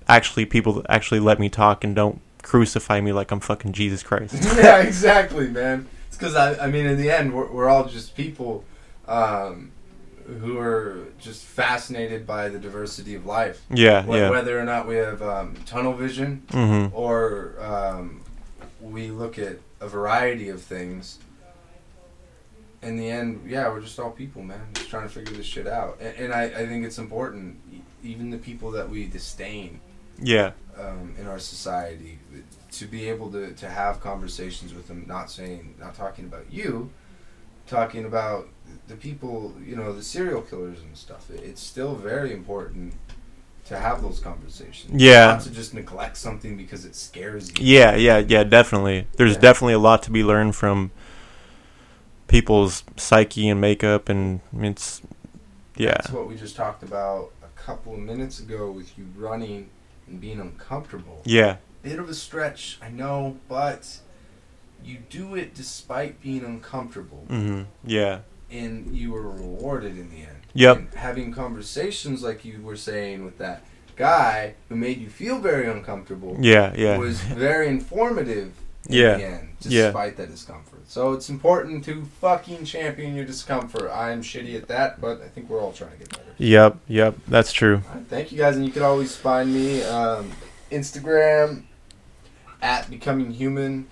actually people actually let me talk and don't crucify me like i'm fucking jesus christ yeah, exactly, man. It's because I, I mean, in the end, we're, we're all just people um, who are just fascinated by the diversity of life. yeah Wh- yeah Whether or not we have um, tunnel vision mm-hmm or um, we look at a variety of things. In the end, yeah, we're just all people, man. Just trying to figure this shit out. And, and I, I think it's important, even the people that we disdain Yeah. um, in our society, to be able to, to have conversations with them, not saying, not talking about you, talking about the people, you know, the serial killers and stuff. It, it's still very important to have those conversations. Yeah. Not to just neglect something because it scares you. Yeah, yeah, yeah, definitely. There's Yeah. definitely a lot to be learned from people's psyche and makeup, and I mean, it's yeah, That's what we just talked about a couple of minutes ago with you running and being uncomfortable. yeah, Bit of a stretch, I know, but you do it despite being uncomfortable. Mm-hmm. yeah, and you were rewarded in the end. Yep. And having conversations like you were saying with that guy who made you feel very uncomfortable yeah, yeah, was very informative in Yeah. the end, Yeah. despite that discomfort. So it's important to fucking champion your discomfort. I'm shitty at that, but I think we're all trying to get better. yep, yep. That's true. Right, thank you guys, and you can always find me um, Instagram at Becoming Human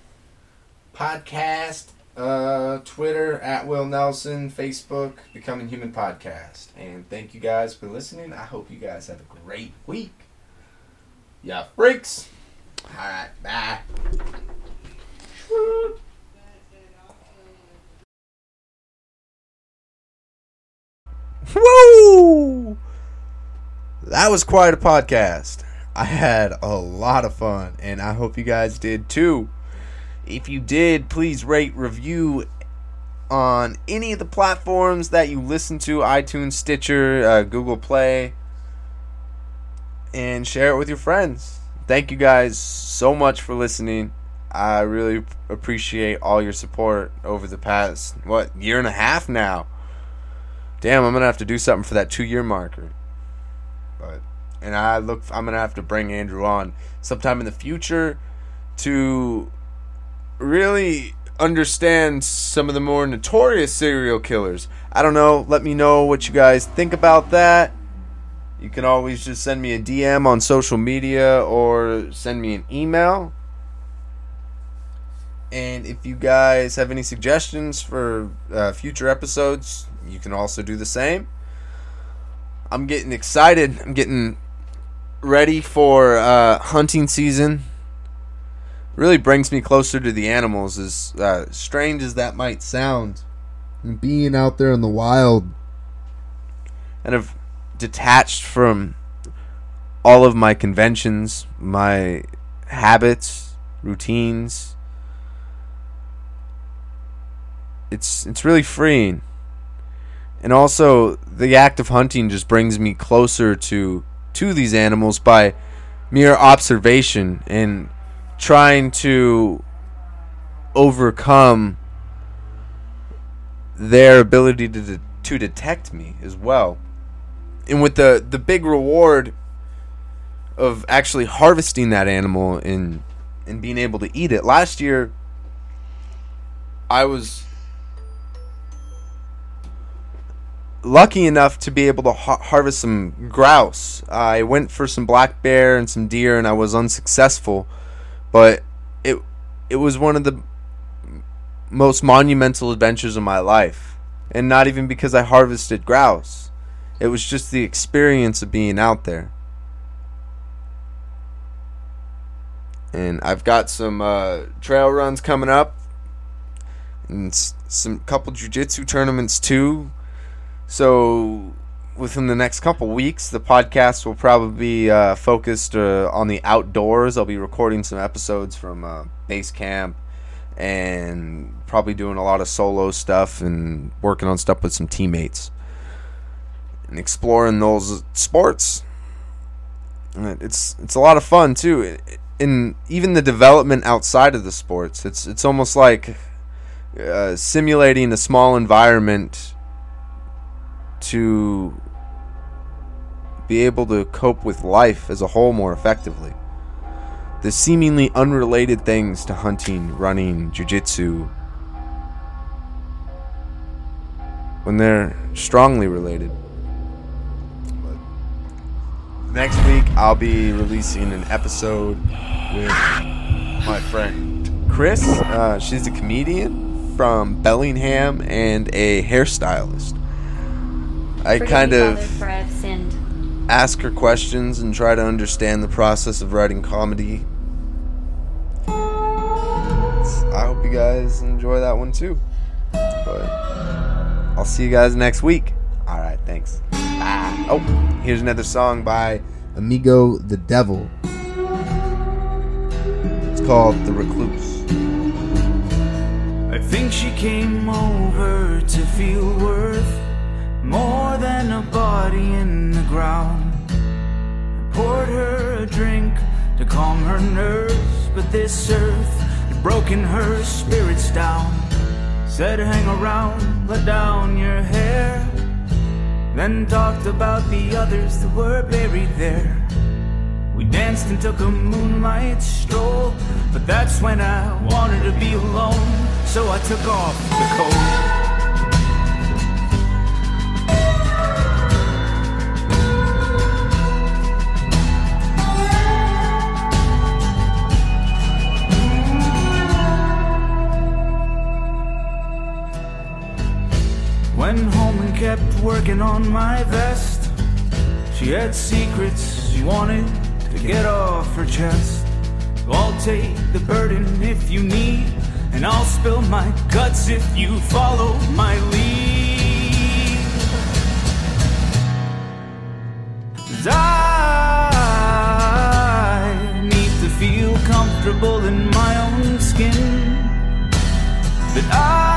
Podcast, uh, Twitter at Will Nelson, Facebook Becoming Human Podcast, and thank you guys for listening. I hope you guys have a great week. Yeah, freaks. All right, bye. Woo! That was quite a podcast. I had a lot of fun, and I hope you guys did too. If you did, please rate, review on any of the platforms that you listen to iTunes, Stitcher, uh, Google Play, and share it with your friends. Thank you guys so much for listening. I really appreciate all your support over the past, what, year and a half now damn, I'm gonna have to do something for that two year marker. But and I look, I'm gonna have to bring Andrew on sometime in the future to really understand some of the more notorious serial killers. I don't know. Let me know what you guys think about that. You can always just send me a DM on social media or send me an email. And if you guys have any suggestions for uh, future episodes, you can also do the same. I'm getting excited. I'm getting ready for uh, hunting season. Really brings me closer to the animals, as uh, strange as that might sound. And being out there in the wild, kind of detached from all of my conventions, my habits, routines. It's it's really freeing. And also the act of hunting just brings me closer to to these animals by mere observation and trying to overcome their ability to de- to detect me as well. And with the the big reward of actually harvesting that animal and and being able to eat it. Last year I was lucky enough to be able to ha- harvest some grouse. I went for some black bear and some deer, and I was unsuccessful. But it it was one of the most monumental adventures of my life, and not even because I harvested grouse. It was just the experience of being out there. And I've got some uh, trail runs coming up, and s- some couple jujitsu tournaments too. So within the next couple weeks, the podcast will probably be uh, focused uh, on the outdoors. I'll be recording some episodes from uh, base camp and probably doing a lot of solo stuff and working on stuff with some teammates and exploring those sports. And It's it's a lot of fun too. In even the development outside of the sports, it's it's almost like uh, simulating a small environment to be able to cope with life as a whole more effectively. The seemingly unrelated things to hunting, running, jujitsu, when they're strongly related. But next week, I'll be releasing an episode with my friend Chris. Uh, she's a comedian from Bellingham and a hairstylist. I Forgive kind me, of Father, for I've sinned. ask her questions and try to understand the process of writing comedy. I hope you guys enjoy that one too. But I'll see you guys next week. All right, thanks. Bye. Oh, here's another song by Amigo the Devil. It's called The Recluse. I think she came over to feel worth calm her nerves, but this earth had broken her spirits down. Said, hang around, let down your hair. Then talked about the others that were buried there. We danced and took a moonlight stroll, but that's when I wanted to be alone, so I took off the coat. Kept working on my vest. She had secrets she wanted to get off her chest. I'll take the burden if you need, and I'll spill my guts if you follow my lead. I need to feel comfortable in my own skin. But I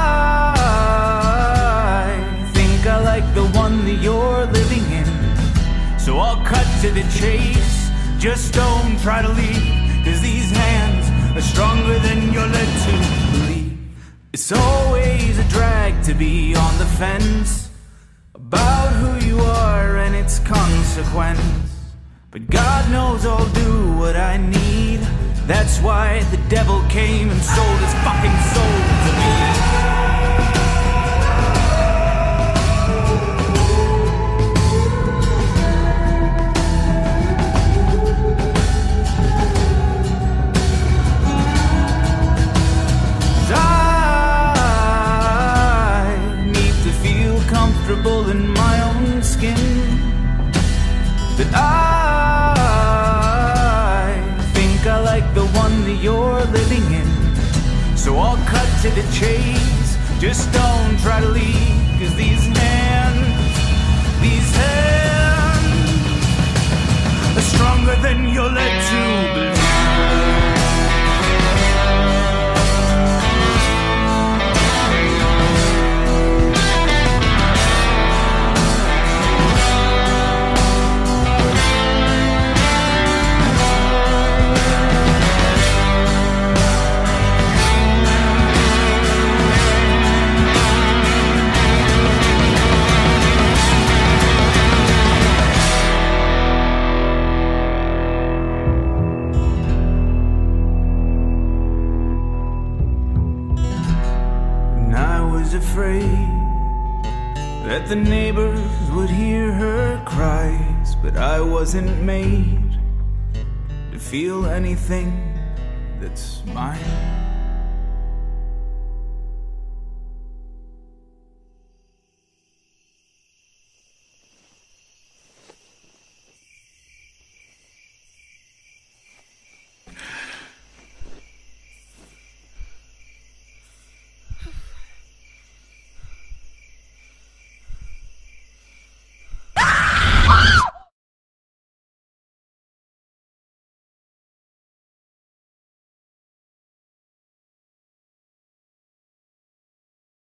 the one that you're living in. So I'll cut to the chase. Just don't try to leave, cause these hands are stronger than you're led to believe. It's always a drag to be on the fence about who you are and its consequence. But God knows I'll do what I need. That's why the devil came and sold his fucking soul comfortable in my own skin. That I think I like the one that you're living in. So I'll cut to the chase. Just don't try to leave, cause these hands, these hands are stronger than you're led to believe. Afraid that the neighbors would hear her cries, but I wasn't made to feel anything that's mine.